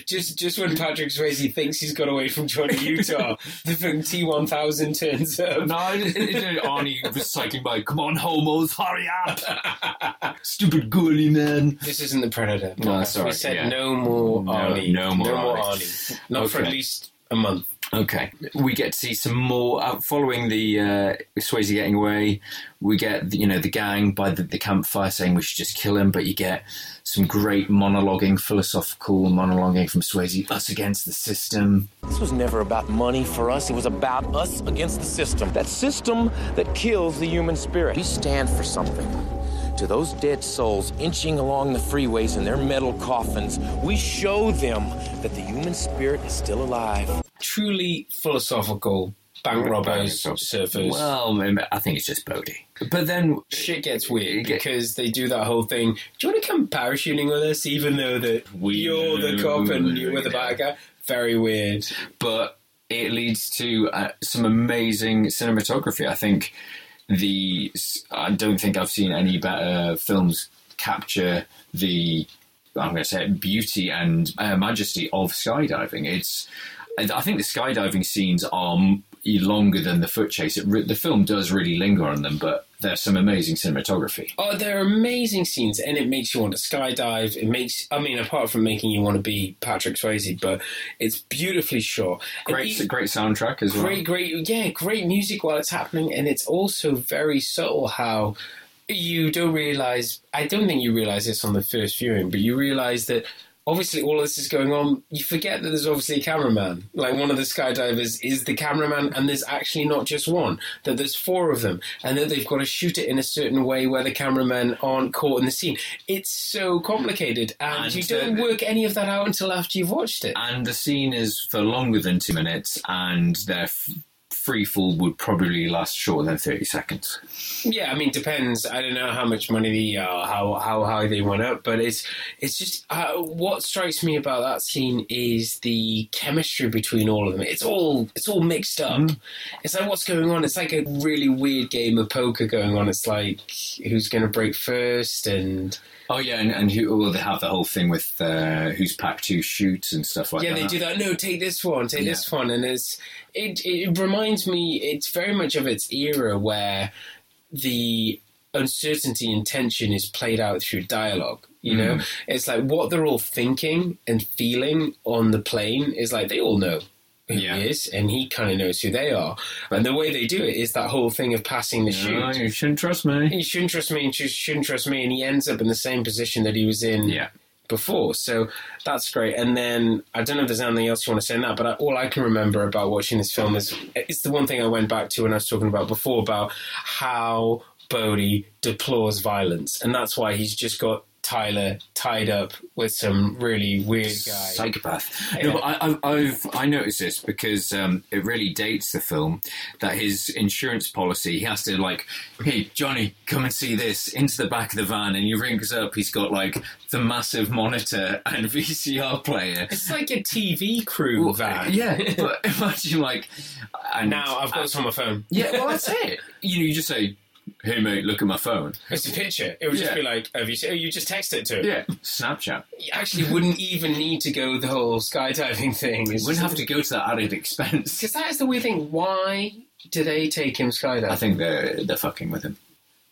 just, just when Patrick Swayze thinks he's got away from Johnny Utah, the T one thousand turns up. No, it- it- it- Arnie was cycling by. Come on, homos, hurry up! Stupid ghoulie man. This isn't the Predator. No, sorry, we said yeah. no more Arnie. no more Arnie. Arnie. Not for Okay. At least a month. Okay, we get to see some more uh, following the uh, Swayze getting away. We get you know the gang by the, the campfire saying we should just kill him, but you get some great monologuing, philosophical monologuing from Swayze. Us against the system. This was never about money for us. It was about us against the system. That system that kills the human spirit. We stand for something. To those dead souls inching along the freeways in their metal coffins, we show them that the human spirit is still alive. Truly philosophical bank robbers, surfers. Well, I think it's just Bodhi. But then shit gets weird get- because they do that whole thing. Do you want to come parachuting with us, even though that We you're the cop and you're the bad guy? Very weird. but it leads to uh, some amazing cinematography. I think the I don't think I've seen any better films capture the I'm going to say it, beauty and uh, majesty of skydiving. It's I think the skydiving scenes are longer than the foot chase. The film does really linger on them, but there's some amazing cinematography. Oh, they're amazing scenes, and it makes you want to skydive. It makes, I mean, apart from making you want to be Patrick Swayze, but it's beautifully shot. Great, great soundtrack as well. Great, great, yeah, great music while it's happening, and it's also very subtle how you don't realize. I don't think you realize this on the first viewing, but you realize that obviously all of this is going on. You forget that there's obviously a cameraman. Like one of the skydivers is the cameraman, and there's actually not just one. That there's four of them, and that they've got to shoot it in a certain way where the cameramen aren't caught in the scene. It's so complicated, and, And you don't the- work any of that out until after you've watched it. and the scene is for longer than two minutes, and their f- free fall would probably last shorter than 30 seconds. Yeah, I mean, depends. I don't know how much money they, uh, how how high they went up, but it's it's just uh, what strikes me about that scene is the chemistry between all of them. It's all it's all mixed up. It's like what's going on. It's like a really weird game of poker going on. It's like who's going to break first, and Oh, yeah, and, and who, well, they have the whole thing with uh, who's packed who shoots and stuff like yeah, that. Yeah, they do that. No, take this one, take Yeah. this one, and it's it it reminds me. It's very much of its era where the uncertainty and tension is played out through dialogue. You know, Mm. it's like what they're all thinking and feeling on the plane is like they all know who Yeah. he is, and he kind of knows who they are. And the way they do it is that whole thing of passing the No, chute. you shouldn't trust me. You shouldn't trust me, and you shouldn't trust me, and he ends up in the same position that he was in Yeah. Before. So that's great. And then I don't know if there's anything else you want to say on that, but I, all I can remember about watching this film is it's the one thing I went back to when I was talking about before about how Bodhi deplores violence, and that's why he's just got Tyler tied up with some really weird guy. Psychopath. Yeah. No, I, I've, I noticed this because um, it really dates the film that his insurance policy he has to like, hey Johnny, come and see this into the back of the van, and he rings up. He's got like the massive monitor and VCR player. It's like a TV crew van. Yeah, but imagine like, and now I've got this on my phone. Yeah, well that's it. You know, you just say, "Hey mate, look at my phone." It's a picture. It would just Yeah. be like, oh, have you, oh, you just text it to him. Yeah, Snapchat. You actually wouldn't even need to go the whole skydiving thing. It's Wouldn't have to go to that added expense. Because that is the weird thing. Why do they take him skydiving? I think they're they're fucking with him.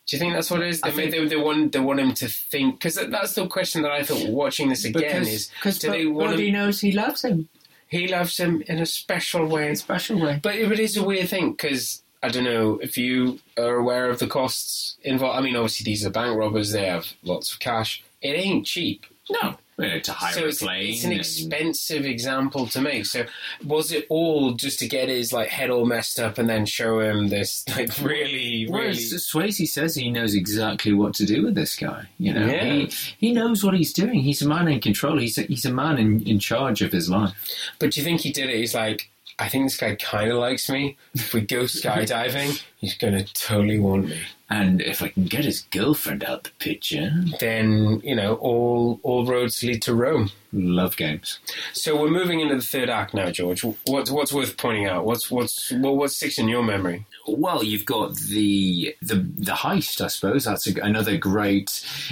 Do you think that's what it is? They, I think- they, they want they want him to think because that's the question that I thought watching this again is do they want him, knows he loves him. he loves him in a special way, Special way. but it is a weird thing because I don't know if you are aware of the costs involved. I mean, obviously these are bank robbers; they have lots of cash. It ain't cheap. No, to hire so a it's, plane. it's an expensive example to make. So was it all just to get his like head all messed up and then show him this like really, Well, really? Swayze says he knows exactly what to do with this guy. You know, Yeah. he he knows what he's doing. He's a man in control. He's a, he's a man in, in charge of his life. But do you think he did it? He's like, I think this guy kind of likes me. If we go skydiving, he's gonna totally want me. And if I can get his girlfriend out the picture, Then you know, all all roads lead to Rome. love games. So we're moving into the third act now, George. What's what's worth pointing out? What's what's what, what sticks in your memory? Well, you've got the the the heist. I suppose that's a, another great.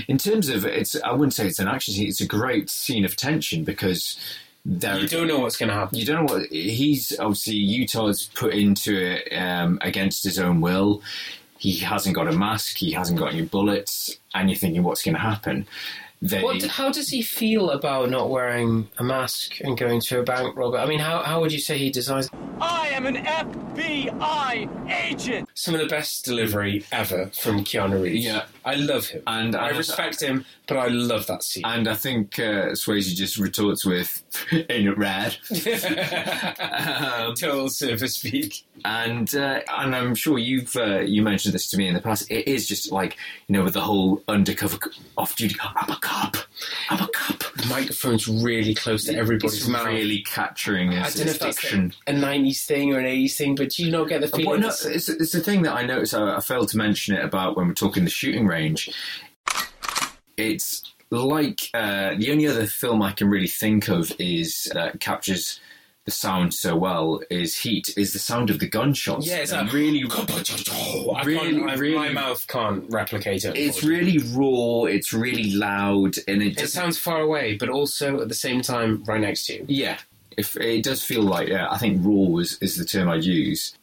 In terms of it's, I wouldn't say it's an action scene. It's a great scene of tension because there You don't know what's going to happen. you don't know what he's obviously Utah's put into it um, against his own will. He hasn't got a mask. He hasn't got any bullets, and you're thinking, what's going to happen? They, What, how does he feel about not wearing a mask and going to a bank robber? I mean, how, how would you say he designs I am an FBI agent. some of the best delivery ever from Keanu Reeves? Yeah. I love him. And- I and- respect him, but I love that scene. and I think uh, Swayze just retorts with, "Ain't it rad?" um, Total surface speak. and uh, and I'm sure you've uh, you mentioned this to me in the past. It is just like you know with the whole undercover off duty. I'm a cop. I'm a cop. The microphone's really close to everybody's It's mouth. really capturing I his, don't know if that's diction. a 90s thing or an 80s thing, but do you not get the feeling? Well, no, it's- it's, it's the thing that I noticed. I, I failed to mention it about when we're talking the shooting range. It's like uh, the only other film I can really think of is that captures the sound so well is Heat. Is the sound of the gunshots? yeah, it's like, really, I really, I- really- my mouth can't replicate it. it's really raw. It's really loud, and it It sounds far away, but also at the same time right next to you. yeah. If it does feel like yeah, I think raw is, is the term I'd use.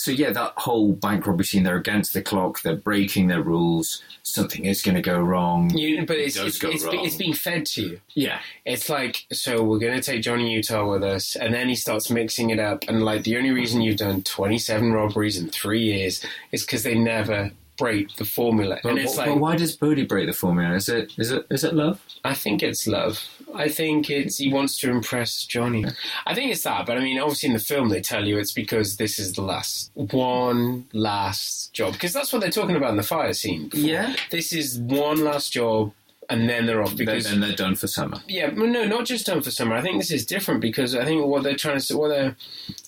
So yeah, that whole bank robbery scene, they're against the clock, they're breaking their rules, something is going to go wrong. You, but it's does it's, it's, wrong. it's being fed to you. Yeah, It's like, so we're going to take Johnny Utah with us, and then he starts mixing it up. And like, the only reason you've done 27 robberies in three years is because they never break the formula. but, and it's but like, why does Bodhi break the formula? Is it is it is it love? I think it's love. I think it's he wants to impress Johnny. I think it's that, but I mean, obviously in the film they tell you it's because this is the last one last job because that's what they're talking about in the fire scene. before. Yeah. this is one last job, and then they're off because then they're done for summer. Yeah, no, not just done for summer. I think this is different because I think what they're trying to what they're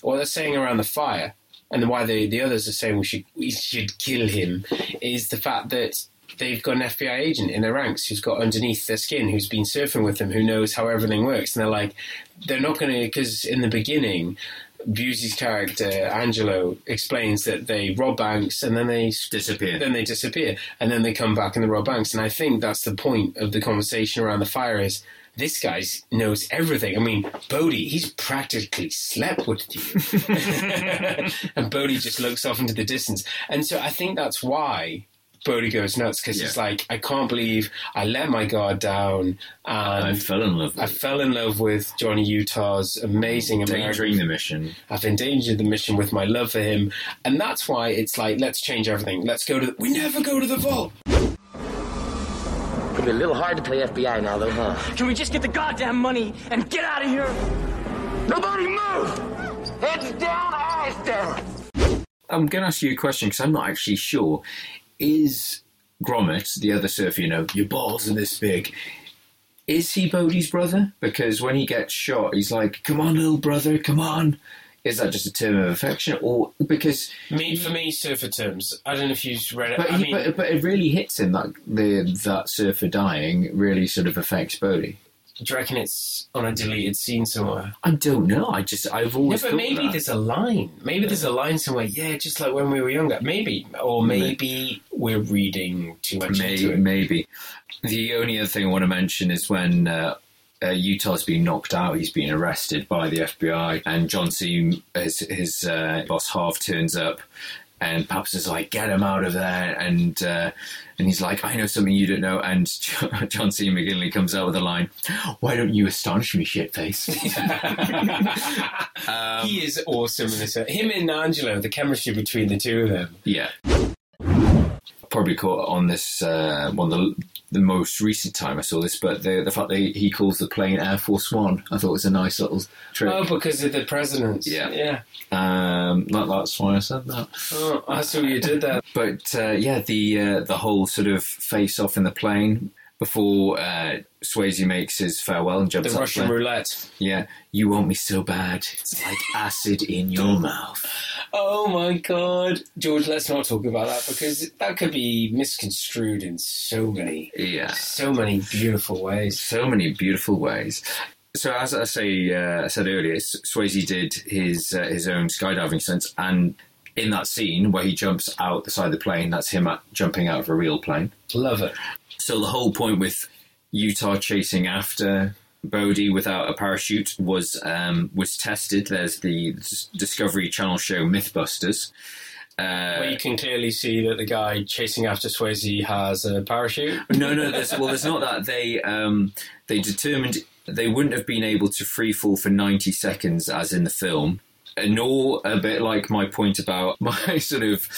what they're saying around the fire, and why the the others are saying we should we should kill him, is the fact that they've got an FBI agent in their ranks who's got underneath their skin, who's been surfing with them, who knows how everything works, and they're like, they're not going to because in the beginning. Busey's character Angelo explains that they rob banks and then they Disappear. then they disappear and then they come back and they rob banks and i think that's the point of the conversation around the fire is this guy knows everything i mean bodhi he's practically slept with you and bodhi just looks off into the distance and so i think that's why Bodhi goes nuts because Yeah. like, I can't believe I let my guard down And I fell in love. I With fell in love with Johnny Utah's amazing endangering American the mission. I've endangered the mission with my love for him, and that's why it's like, let's change everything. Let's go to. The, we never go to the vault. Could be a little hard to play FBI now, though, huh? Can we just get the goddamn money and get out of here? Nobody move! Heads down, eyes down. I'm going to ask you a question because I'm not actually sure. Is Grommet, the other surfer, you know, your balls are this big, is he Bodhi's brother? Because when he gets shot, he's like, come on, little brother, come on. Is that just a term of affection? Or because. Me, for me, surfer terms. I don't know if you've read it. But, I he, mean, but, but it really hits him that the that surfer dying really sort of affects Bodhi. do you reckon it's on a deleted scene somewhere? I don't know. I just I've always but thought maybe that. there's a line. Maybe there's a line somewhere. Yeah, just like when we were younger. Maybe, or maybe we're reading too much May- into it. maybe. The only other thing I want to mention is when uh, uh, Utah's been knocked out, he's been arrested by the FBI, and John C. his, his uh, boss Harp turns up. And Paps is like, "Get him out of there!" And uh, and he's like, "I know something you don't know." And John C. McGinley comes out with a line, "Why don't you astonish me, shitface?" um, he is awesome in this. Him and Angelo, the chemistry between the two of them. Yeah. Probably caught on this uh, one the, the most recent time I saw this, but the the fact that he calls the plane Air Force One, I thought was a nice little trick. Oh, because of the presidents. Yeah. yeah. Um, that, that's why I said that. Oh, I saw you did that. But uh, yeah, the uh, the whole sort of face off in the plane before uh, Swayze makes his farewell and jumps The out Russian plane. roulette. Yeah, you want me so bad, it's like acid in your mouth. Oh my god, George! Let's not talk about that because that could be misconstrued in so many, Yeah. so many beautiful ways. so many beautiful ways. So as I say, uh, I said earlier, S- Swayze did his uh, his own skydiving stunts, and in that scene where he jumps out the side of the plane, that's him at, jumping out of a real plane. Love it. So the whole point with Utah chasing after Bodhi without a parachute was um, was tested. There's the Discovery Channel show MythBusters. Uh, Where you can clearly see that the guy chasing after Swayze has a parachute. no, no. There's, well, there's not that. They um, they determined they wouldn't have been able to free fall for 90 seconds as in the film, nor a bit like my point about my sort of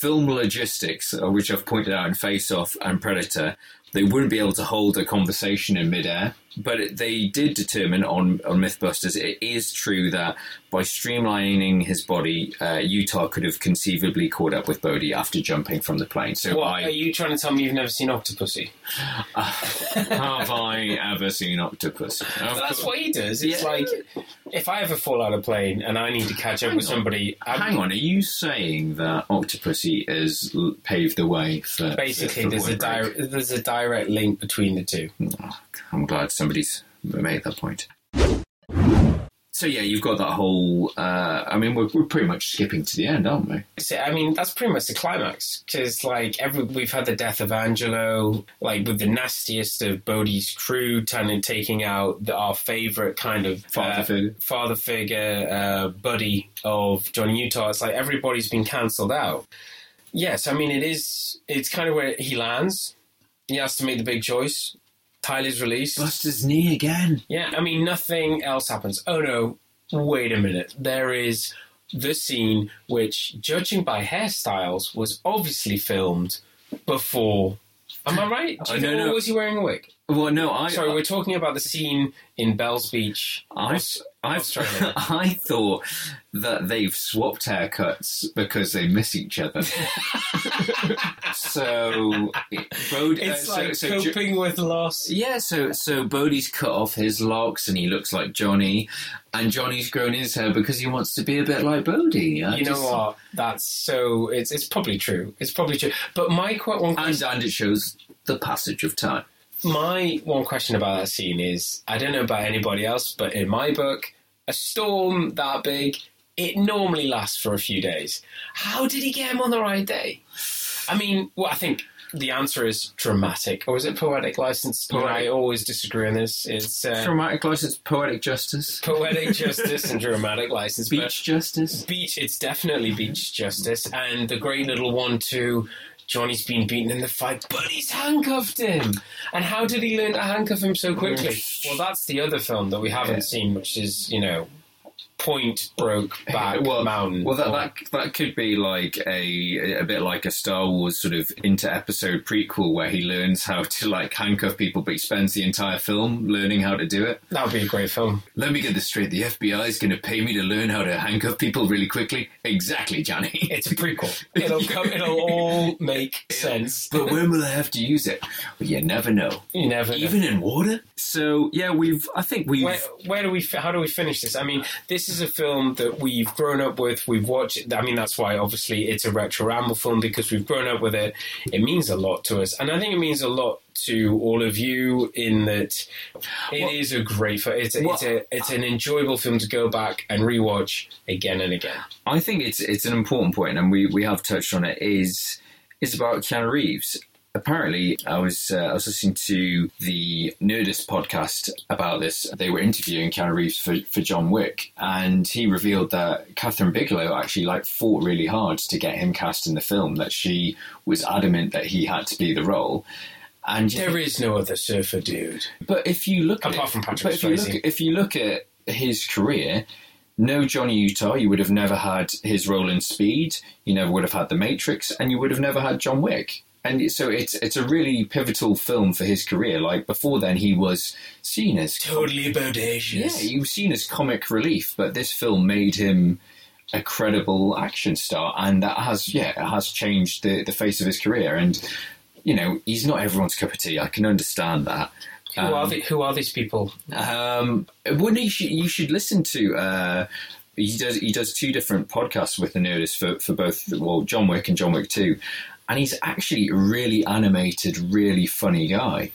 film logistics, uh, which I've pointed out in Face Off and Predator. They wouldn't be able to hold a conversation in midair, but it, they did determine on, on MythBusters it is true that by streamlining his body, uh, Utah could have conceivably caught up with Bodhi after jumping from the plane. So What by are you trying to tell me you've never seen Octopussy? have I ever seen Octopus? That's what he does. It's Yeah. like if I ever fall out of a plane and I need to catch up with on. somebody, I'm- Hang on, are you saying that Octopussy has l- paved the way for Basically, for there's a Point di- there's a direct link between the two. Break? I'm glad somebody's made that point. So yeah, you've got that whole. Uh, I mean, we're, we're pretty much skipping to the end, aren't we? So, I mean, that's pretty much the climax because, like, every we've had the death of Angelo, like with the nastiest of Bodhi's crew, of taking out the, our favorite kind of Father uh, figure. father figure, uh, buddy of Johnny Utah. It's like everybody's been cancelled out. Yes, I mean, it is. It's kind of where he lands. He has to make the big choice. Tyler's released. Buster's knee again. Yeah, I mean, nothing else happens. Oh no, wait a minute. There is the scene which, judging by hairstyles, was obviously filmed before. Am I right? Oh, Do you think- no, no. or was he wearing a wig? Well, no, I. Sorry, we're talking about the scene in Bells Beach. I, Aus- I, Australia. I thought that they've swapped haircuts because they miss each other. so, Bod- It's uh, like so, so Jo- coping with loss. yeah, so so Bodhi's cut off his locks and he looks like Johnny, and Johnny's grown his hair because he wants to be a bit like Bodhi. I You know what? That's so. It's it's probably true. It's probably true. But my qu- one And, and it shows the passage of time. My one question about that scene is, I don't know about anybody else, but in my book, a storm that big, it normally lasts for a few days. How did he get him on the right day? I mean, well, I think the answer is dramatic, or is it poetic license? Know, I always disagree on this. It's uh, Dramatic license, poetic justice, poetic justice and dramatic license. beach justice. Beach, it's definitely beach justice, and the great little one too. Johnny's been beaten in the fight, but he's handcuffed him. And how did he learn to handcuff him so quickly? Mm. Well, that's the other film that we haven't Yeah. seen, which is you know point broke back well, mountain. Well, that, that that could be like a a bit like a Star Wars sort of inter episode prequel where he learns how to like handcuff people, but he spends the entire film learning how to do it. That would be a great film. Let me get this straight: the FBI is going to pay me to learn how to handcuff people really quickly. Exactly, Johnny. It's a prequel. It'll come, it'll all make sense. But when will I have to use it? Well, you never know. You never know. Even in water. So yeah, we've. I think we've. Where, where do we? How do we finish this? I mean, this is a film that we've grown up with. We've watched. I mean, that's why obviously it's a retro ramble film because we've grown up with it. It means a lot to us, and I think it means a lot to all of you in that it is a great film. It's, a, it's a it's an enjoyable film to go back and rewatch again and again. I think it's it's an important point, and we, we have touched on it. Is is about Keanu Reeves. Apparently, I was uh, I was listening to the Nerdist podcast about this. They were interviewing Keanu Reeves for, for John Wick, and he revealed that Kathryn Bigelow actually like fought really hard to get him cast in the film. That she was adamant that he had to be the role. And There is no other surfer dude. but if you look at Apart it- from Patrick but if you look if you look at his career, no Johnny Utah, you would have never had his role in Speed. You never would have had The Matrix, and you would have never had John Wick. And so it's it's a really pivotal film for his career. Like before then, he was seen as Totally bodacious. yeah, he was seen as comic relief, but this film made him a credible action star, and that has yeah, it has changed the the face of his career. And you know, he's not everyone's cup of tea. I can understand that. Who are Um, the, Who are these people? um, wouldn't you should, you should listen to. Uh, he does he does two different podcasts with the Nerdist for for both well John Wick and John Wick Two, and he's actually a really animated, really funny guy.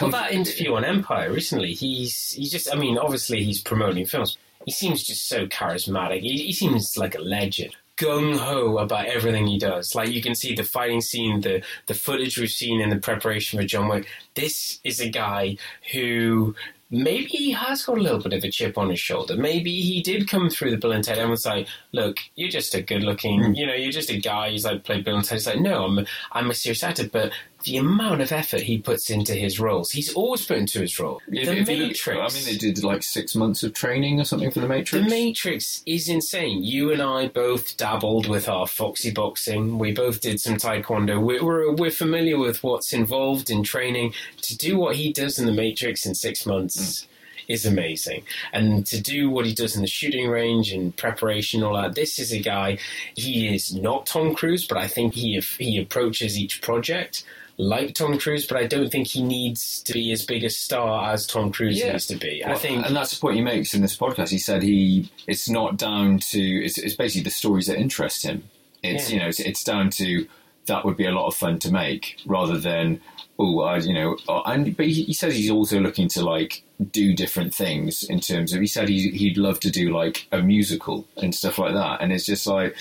Well, that interview on Empire recently, he's he's just. I mean, obviously he's promoting films. He seems just so charismatic. He, he seems like a legend. Gung ho about everything he does. Like you can see the fighting scene, the the footage we've seen in the preparation for John Wick. This is a guy who maybe he has got a little bit of a chip on his shoulder. Maybe he did come through the Bill and Ted and was like, "Look, you're just a good-looking, hmm. you know, you're just a guy who's like played Bill and Ted." He's like, "No, I'm I'm a serious actor," but the amount of effort he puts into his roles, he's always put into his role. If- the if you look- Matrix. I mean, they did like six months of training or something for the Matrix. The Matrix is insane. You and I both dabbled with our foxy boxing. We both did some taekwondo. We're, we're, we're familiar with what's involved in training. To do what he does in the Matrix in six months mm. is amazing. And to do what he does in the shooting range and preparation, all that. This is a guy. He is not Tom Cruise, but I think he he approaches each project. Like Tom Cruise, but I don't think he needs to be as big a star as Tom Cruise Yeah. needs to be. I think and that's the point he makes in this podcast. He said he it's not down to it's, it's basically the stories that interest him. It's Yeah. you know it's, it's down to that would be a lot of fun to make rather than oh I you know oh, and but he, he says he's also looking to like do different things in terms of he said he, he'd love to do like a musical and stuff like that and it's just like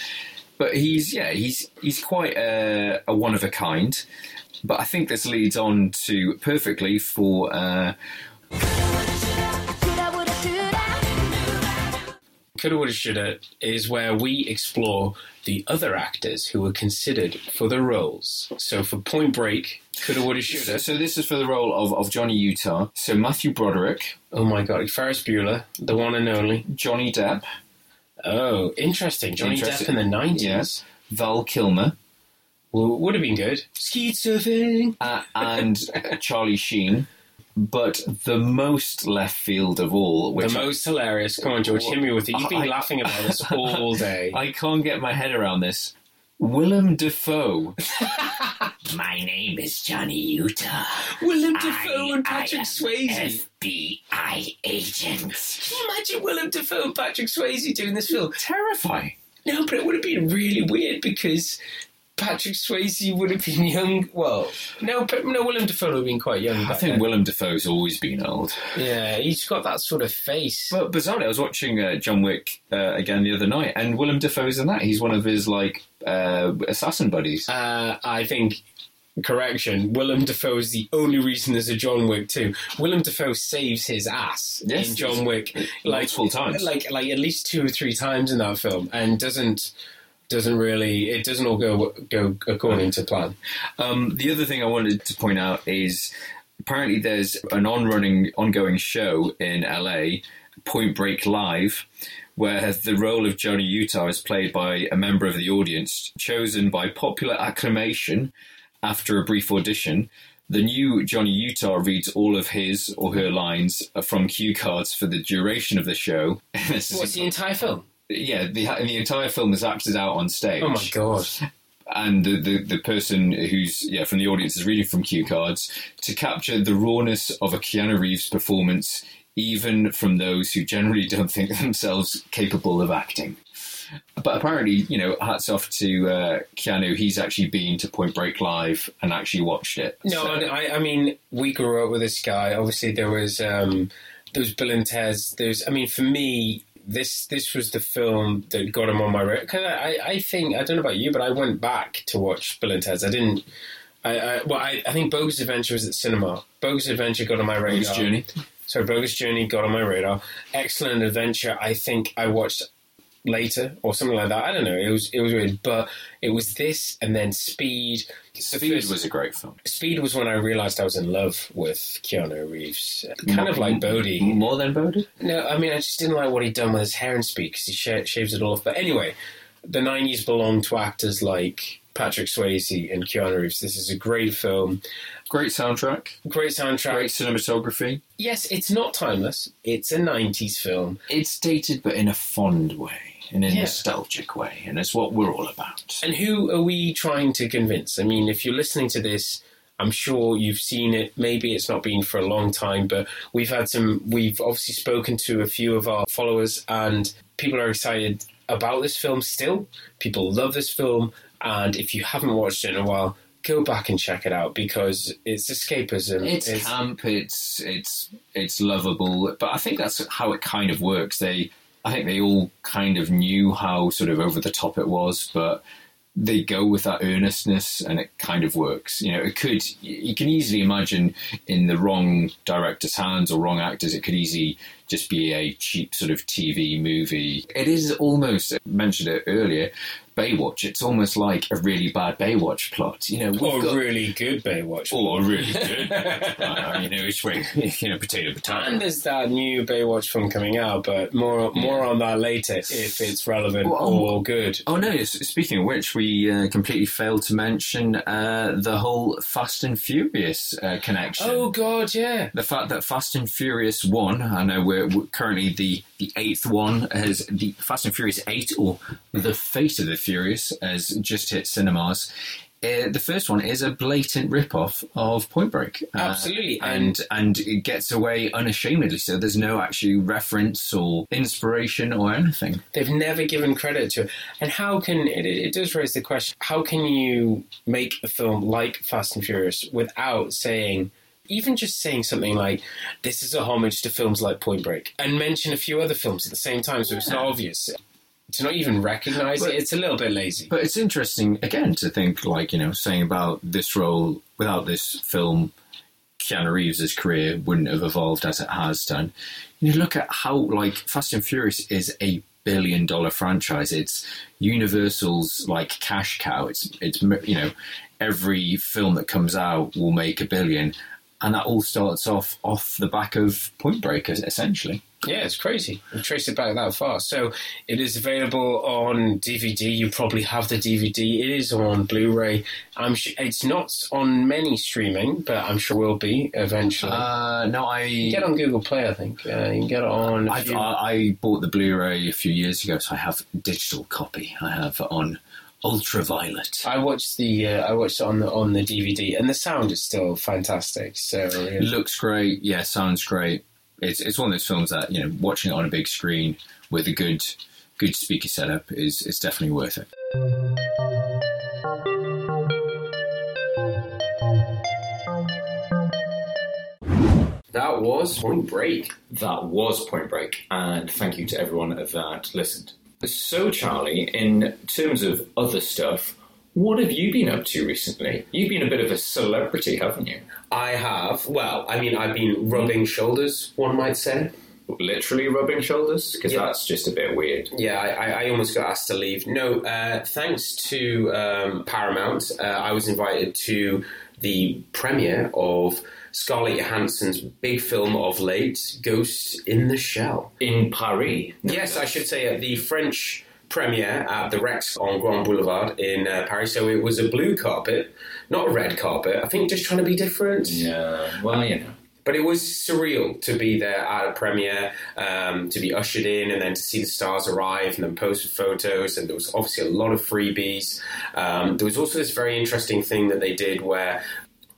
but he's yeah he's he's quite a, a one of a kind but I think this leads on to perfectly for uh, Coulda, woulda, shoulda is where we explore the other actors who were considered for the roles. So for Point Break, coulda, woulda, So, shoulda. so this is for the role of, of Johnny Utah. So Matthew Broderick, Oh my God, Ferris Bueller, the one and only. Johnny Depp, Oh, interesting. Johnny Interesting. Depp in the nineties. Yes. Val Kilmer, would have been good. Skeet surfing. uh, and Charlie Sheen. But the most left field of all, which the most hilarious. Come on, George, hit me with it. You've been I- laughing about this all day. I can't get my head around this. Willem Dafoe. My name is Johnny Utah. Willem Dafoe and Patrick I Swayze. FBI agent. Can you imagine Willem Dafoe and Patrick Swayze doing this film? Terrifying. No, but it would have been really weird because Patrick Swayze would have been young. Well, no, but no, Willem Dafoe would have been quite young. I think then. Willem Dafoe's always been old. Yeah, he's got that sort of face. But bizarrely, I was watching uh, John Wick uh, again the other night, and Willem Dafoe's in that. He's one of his like uh, assassin buddies. Uh, I think. Correction. Willem Dafoe is the only reason there's a John Wick too. Willem Dafoe saves his ass Yes. in John Wick, like Multiple times. like like at least two or three times in that film, and doesn't doesn't really it doesn't all go go according to plan. Um, the other thing I wanted to point out is apparently there's an on-running, ongoing show in LA, Point Break Live, where the role of Johnny Utah is played by a member of the audience chosen by popular acclamation after a brief audition. The new Johnny Utah reads all of his or her lines from cue cards for the duration of the show. What's the entire film? Yeah, the the entire film is acted out on stage. Oh my god! And the, the, the person who's yeah from the audience is reading from cue cards to capture the rawness of a Keanu Reeves performance, even from those who generally don't think themselves capable of acting. But apparently, you know, hats off to uh, Keanu. He's actually been to Point Break live and actually watched it. No, So- I, I mean, we grew up with this guy. Obviously, there was um, there was Bill and Ted's. There's, I mean, for me, this this was the film that got him on my radar. I, I think I don't know about you, but I went back to watch Bill and Ted's. I didn't. I, I well, I, I think Bogus Adventure was at cinema. Bogus Adventure got on my radar. Bogus Journey. So Bogus Journey got on my radar. Excellent Adventure. I think I watched later or something like that. I don't know. It was it was weird, but it was this and then Speed. Speed was a great film. Speed was when I realized I was in love with Keanu Reeves. Kind of like Bodhi. More than Bodhi? No, I mean I just didn't like what he'd done with his hair in Speed because he sh- shaves it all off. But anyway, the '90s belonged to actors like Patrick Swayze and Keanu Reeves. This is a great film. Great soundtrack. Great soundtrack. Great cinematography. Yes, it's not timeless. It's a '90s film. It's dated, but in a fond way, in a Yeah. nostalgic way, and it's what we're all about. And who are we trying to convince? I mean, if you're listening to this, I'm sure you've seen it. Maybe it's not been for a long time, but we've had some. We've obviously spoken to a few of our followers, and people are excited about this film still. People love this film, and if you haven't watched it in a while, go back and check it out because it's escapism. It's camp. It's it's it's lovable, but I think that's how it kind of works. They, I think they all kind of knew how sort of over the top it was, but they go with that earnestness, and it kind of works. You know, it could. You can easily imagine in the wrong director's hands or wrong actors, it could easily just be a cheap sort of TV movie. It is almost I mentioned it earlier. Baywatch. It's almost like a really bad Baywatch plot. You know, or got- really good Baywatch. or really good. you know, which way, you know, potato, potato. And there's that new Baywatch film coming out, but more more on that later if it's relevant Well, or good. Oh no! Speaking of which, we uh, completely failed to mention uh, the whole Fast and Furious uh, connection. Oh God, yeah. The fact that Fast and Furious One, I know we're, we're currently the the eighth one, has the Fast and Furious Eight, or the Fate of the Furious, has just hit cinemas. Uh, the first one is a blatant rip-off of Point Break, Uh, Absolutely, and and it gets away unashamedly. So there's no actually reference or inspiration or anything. They've never given credit to it. And how can it, it does raise the question: How can you make a film like Fast and Furious without saying? Even just saying something like, this is a homage to films like Point Break, and mention a few other films at the same time so it's not obvious. To not even recognise it, it's a little bit lazy. But it's interesting again to think, like you know, saying about this role without this film, Keanu Reeves' career wouldn't have evolved as it has done. You look at how like Fast and Furious is a billion dollar franchise. It's Universal's like cash cow. It's it's you know every film that comes out will make a billion, and that all starts off off the back of Point Break essentially. Yeah, it's crazy. You trace it back that far. So it is available on DVD. You probably have the DVD. It is on Blu-ray. I'm sh- it's not on many streaming, but I'm sure will be eventually. Uh, no, I get on Google Play. I think uh, you can get it on. a I've, few- I, I bought the Blu-ray a few years ago, so I have a digital copy. I have on ultraviolet. I watched the uh, I watched it on the on the DVD, and the sound is still fantastic. So yeah. Looks great. Yeah, sounds great. It's it's one of those films that you know, watching it on a big screen with a good good speaker setup is is definitely worth it. That was Point Break. That was Point Break, and thank you to everyone that listened. So, Charlie, in terms of other stuff, what have you been up to recently? You've been a bit of a celebrity, haven't you? I have. Well, I mean, I've been rubbing shoulders. One might say. Literally rubbing shoulders, because Yeah. that's just a bit weird. Yeah, I, I- almost got asked to leave. No, uh, thanks to um, Paramount, uh, I was invited to the premiere of Scarlett Johansson's big film of late, Ghost in the Shell. In Paris. Yes, I should say at the French premiere at the Rex on Grand Boulevard in uh, Paris. So it was a blue carpet, not a red carpet. I think just trying to be different. Yeah, well, you know. But it was surreal to be there at a premiere, um, to be ushered in, and then to see the stars arrive and then post photos. And there was obviously a lot of freebies. Um, there was also this very interesting thing that they did where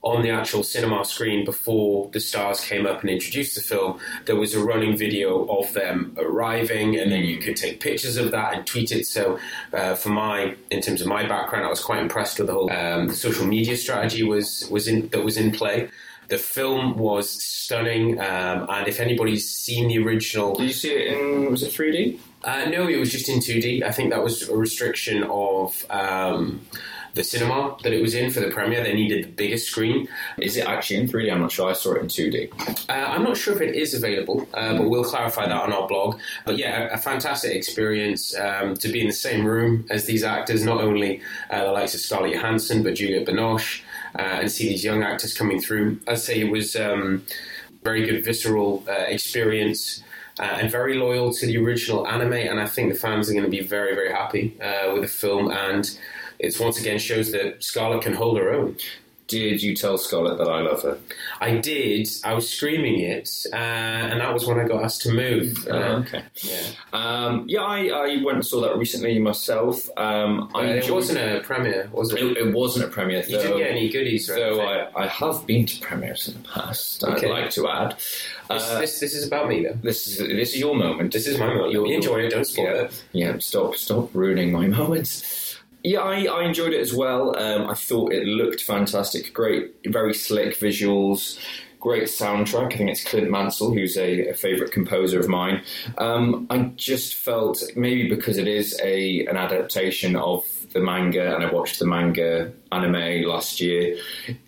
on the actual cinema screen before the stars came up and introduced the film, there was a running video of them arriving, and then you could take pictures of that and tweet it. So, uh, for my, in terms of my background, I was quite impressed with the whole um, the social media strategy was was in that was in play. The film was stunning, um, and if anybody's seen the original, did you see it in was it 3D? Uh, no, it was just in 2D. I think that was a restriction of. Um, the cinema that it was in for the premiere. They needed the biggest screen. Is it actually in 3D? I'm not sure. I saw it in 2D. Uh, I'm not sure if it is available, uh, but we'll clarify that on our blog. But yeah, a, a fantastic experience um, to be in the same room as these actors, not only uh, the likes of Scarlett Johansson, but Juliette Binoche, uh, and see these young actors coming through. I'd say it was um, very good visceral uh, experience. Uh, and very loyal to the original anime, and I think the fans are going to be very, very happy with the film. And it's once again shows that Scarlett can hold her own. Did you tell Scarlett that I love her? I did. I was screaming it, uh, and that was when I got asked to move. Uh, oh, okay. Yeah. Um, yeah, I, I went and saw that recently myself. Um, I it wasn't a premiere, was it? It, it wasn't a premiere. You didn't get any goodies, right? So I, I have been to premieres in the past. Okay. I'd like to add. This, uh, this, this, is about me, though. This is this is your moment. This is my moment. You'll enjoy it. Don't spoil yeah. it. Yeah. Stop. Stop ruining my moments. Yeah, I, I, enjoyed it as well. Um, I thought it looked fantastic. Great, very slick visuals. Great soundtrack. I think it's Clint Mansell, who's a, a favourite composer of mine. Um, I just felt maybe because it is a an adaptation of the manga, and I watched the manga anime last year.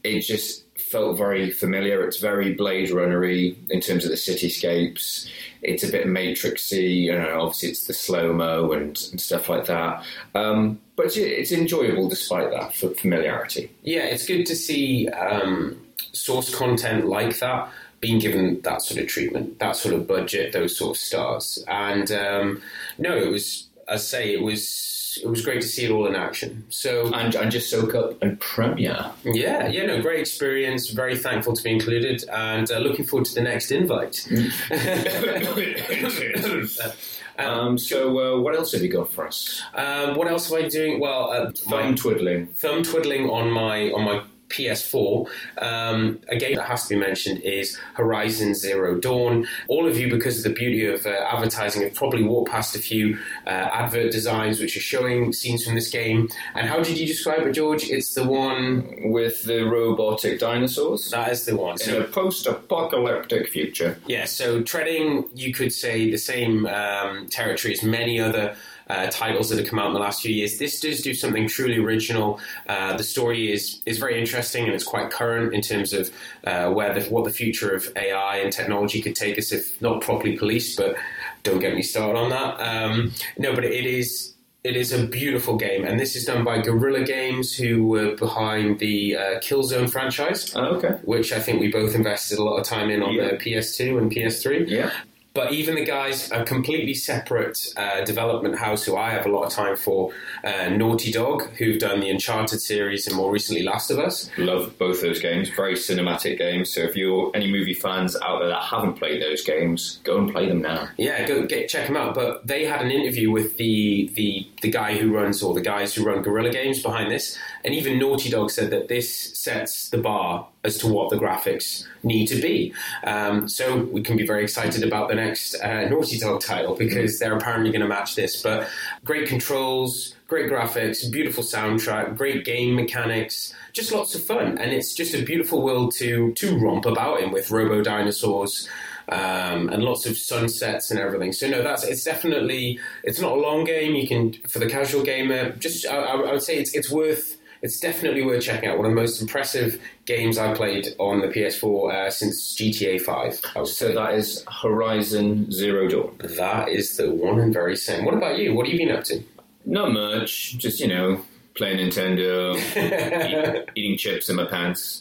It just felt very familiar. It's very Blade Runnery in terms of the cityscapes. It's a bit Matrixy. Know, obviously it's the slow mo and, and, stuff like that. Um, but it's, it's, enjoyable despite that for familiarity. Yeah, it's good to see um, source content like that being given that sort of treatment, that sort of budget, those sort of stars. And um, no, it was, I say, it was it was great to see it all in action. So and, and just soak up a premiere. Yeah, yeah, no, great experience. Very thankful to be included, and uh, looking forward to the next invite. um, so, uh, what else have you got for us? Um, what else am I doing? Well, uh, thumb twiddling, thumb twiddling on my on my PS4. Um, a game that has to be mentioned is Horizon Zero Dawn. All of you, because of the beauty of uh, advertising, have probably walked past a few uh, advert designs which are showing scenes from this game. And how did you describe it, George? It's the one with the robotic dinosaurs. That is the one. So, In a post-apocalyptic future. Yeah. So treading, you could say, the same um, territory as many other uh, titles that have come out in the last few years. This does do something truly original. Uh, the story is is very interesting and it's quite current in terms of uh, where the, what the future of AI and technology could take us if not properly policed. But don't get me started on that. Um, no, but it is. It is a beautiful game, and this is done by Guerrilla Games, who were behind the uh, Killzone franchise. Oh, okay. Which I think we both invested a lot of time in on yeah. the PS2 and PS3. Yeah. But even the guys, a completely separate uh, development house who I have a lot of time for, uh, Naughty Dog, who've done the Uncharted series and more recently Last of Us. Love both those games, very cinematic games. So if you're any movie fans out there that haven't played those games, go and play them now. Yeah, go get, check them out. But they had an interview with the, the, the guy who runs, or the guys who run Guerrilla Games behind this, and even Naughty Dog said that this sets the bar as to what the graphics need to be. Um, so we can be very excited about the next uh, Naughty Dog title because they're apparently going to match this. But great controls, great graphics, beautiful soundtrack, great game mechanics, just lots of fun, and it's just a beautiful world to to romp about in with robo dinosaurs. Um, and lots of sunsets and everything. So no, that's it's definitely it's not a long game. You can for the casual gamer. Just I, I would say it's it's worth it's definitely worth checking out. One of the most impressive games I've played on the PS4 uh, since GTA 5. So that is Horizon Zero Dawn. That is the one and very same. What about you? What have you been up to? Not much. Just, you know, playing Nintendo, eat, eating chips in my pants.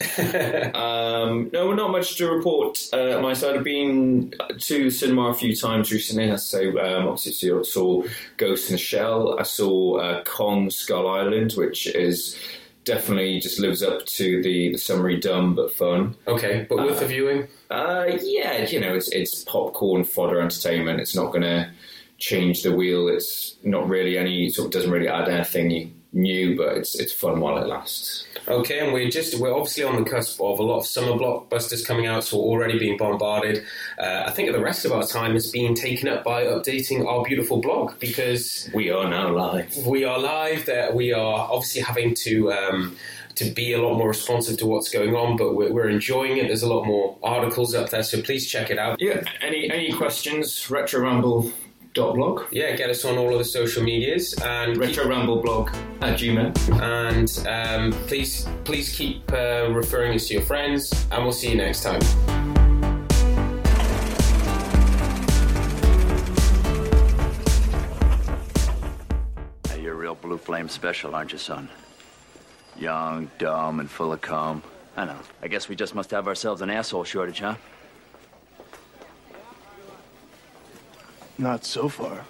Um, no, not much to report. Uh, my side, I've been to the cinema a few times recently. I say, um, obviously, I saw Ghost in the Shell. I saw uh, Kong Skull Island, which is definitely just lives up to the, the summary dumb but fun. Okay, but worth Uh, the viewing? Uh, yeah, you know, it's it's popcorn fodder entertainment. It's not going to change the wheel. It's not really any sort of doesn't really add anything new, but it's it's fun while it lasts. Okay, and we're just we're obviously on the cusp of a lot of summer blockbusters coming out, so we're already being bombarded. Uh, I think the rest of our time is being taken up by updating our beautiful blog because we are now live. We are live. That we are obviously having to. Um, to be a lot more responsive to what's going on, but we're, we're enjoying it. There's a lot more articles up there, so please check it out. Yeah. Any any questions? Retro Ramble dot blog. Yeah, get us on all of the social medias and Retro Ramble blog at Gmail. And um, please please keep uh, referring us to your friends, and we'll see you next time. Hey, you're a real Blue Flame special, aren't you, son? Young, dumb, and full of cum. I know. I guess we just must have ourselves an asshole shortage, huh? Not so far.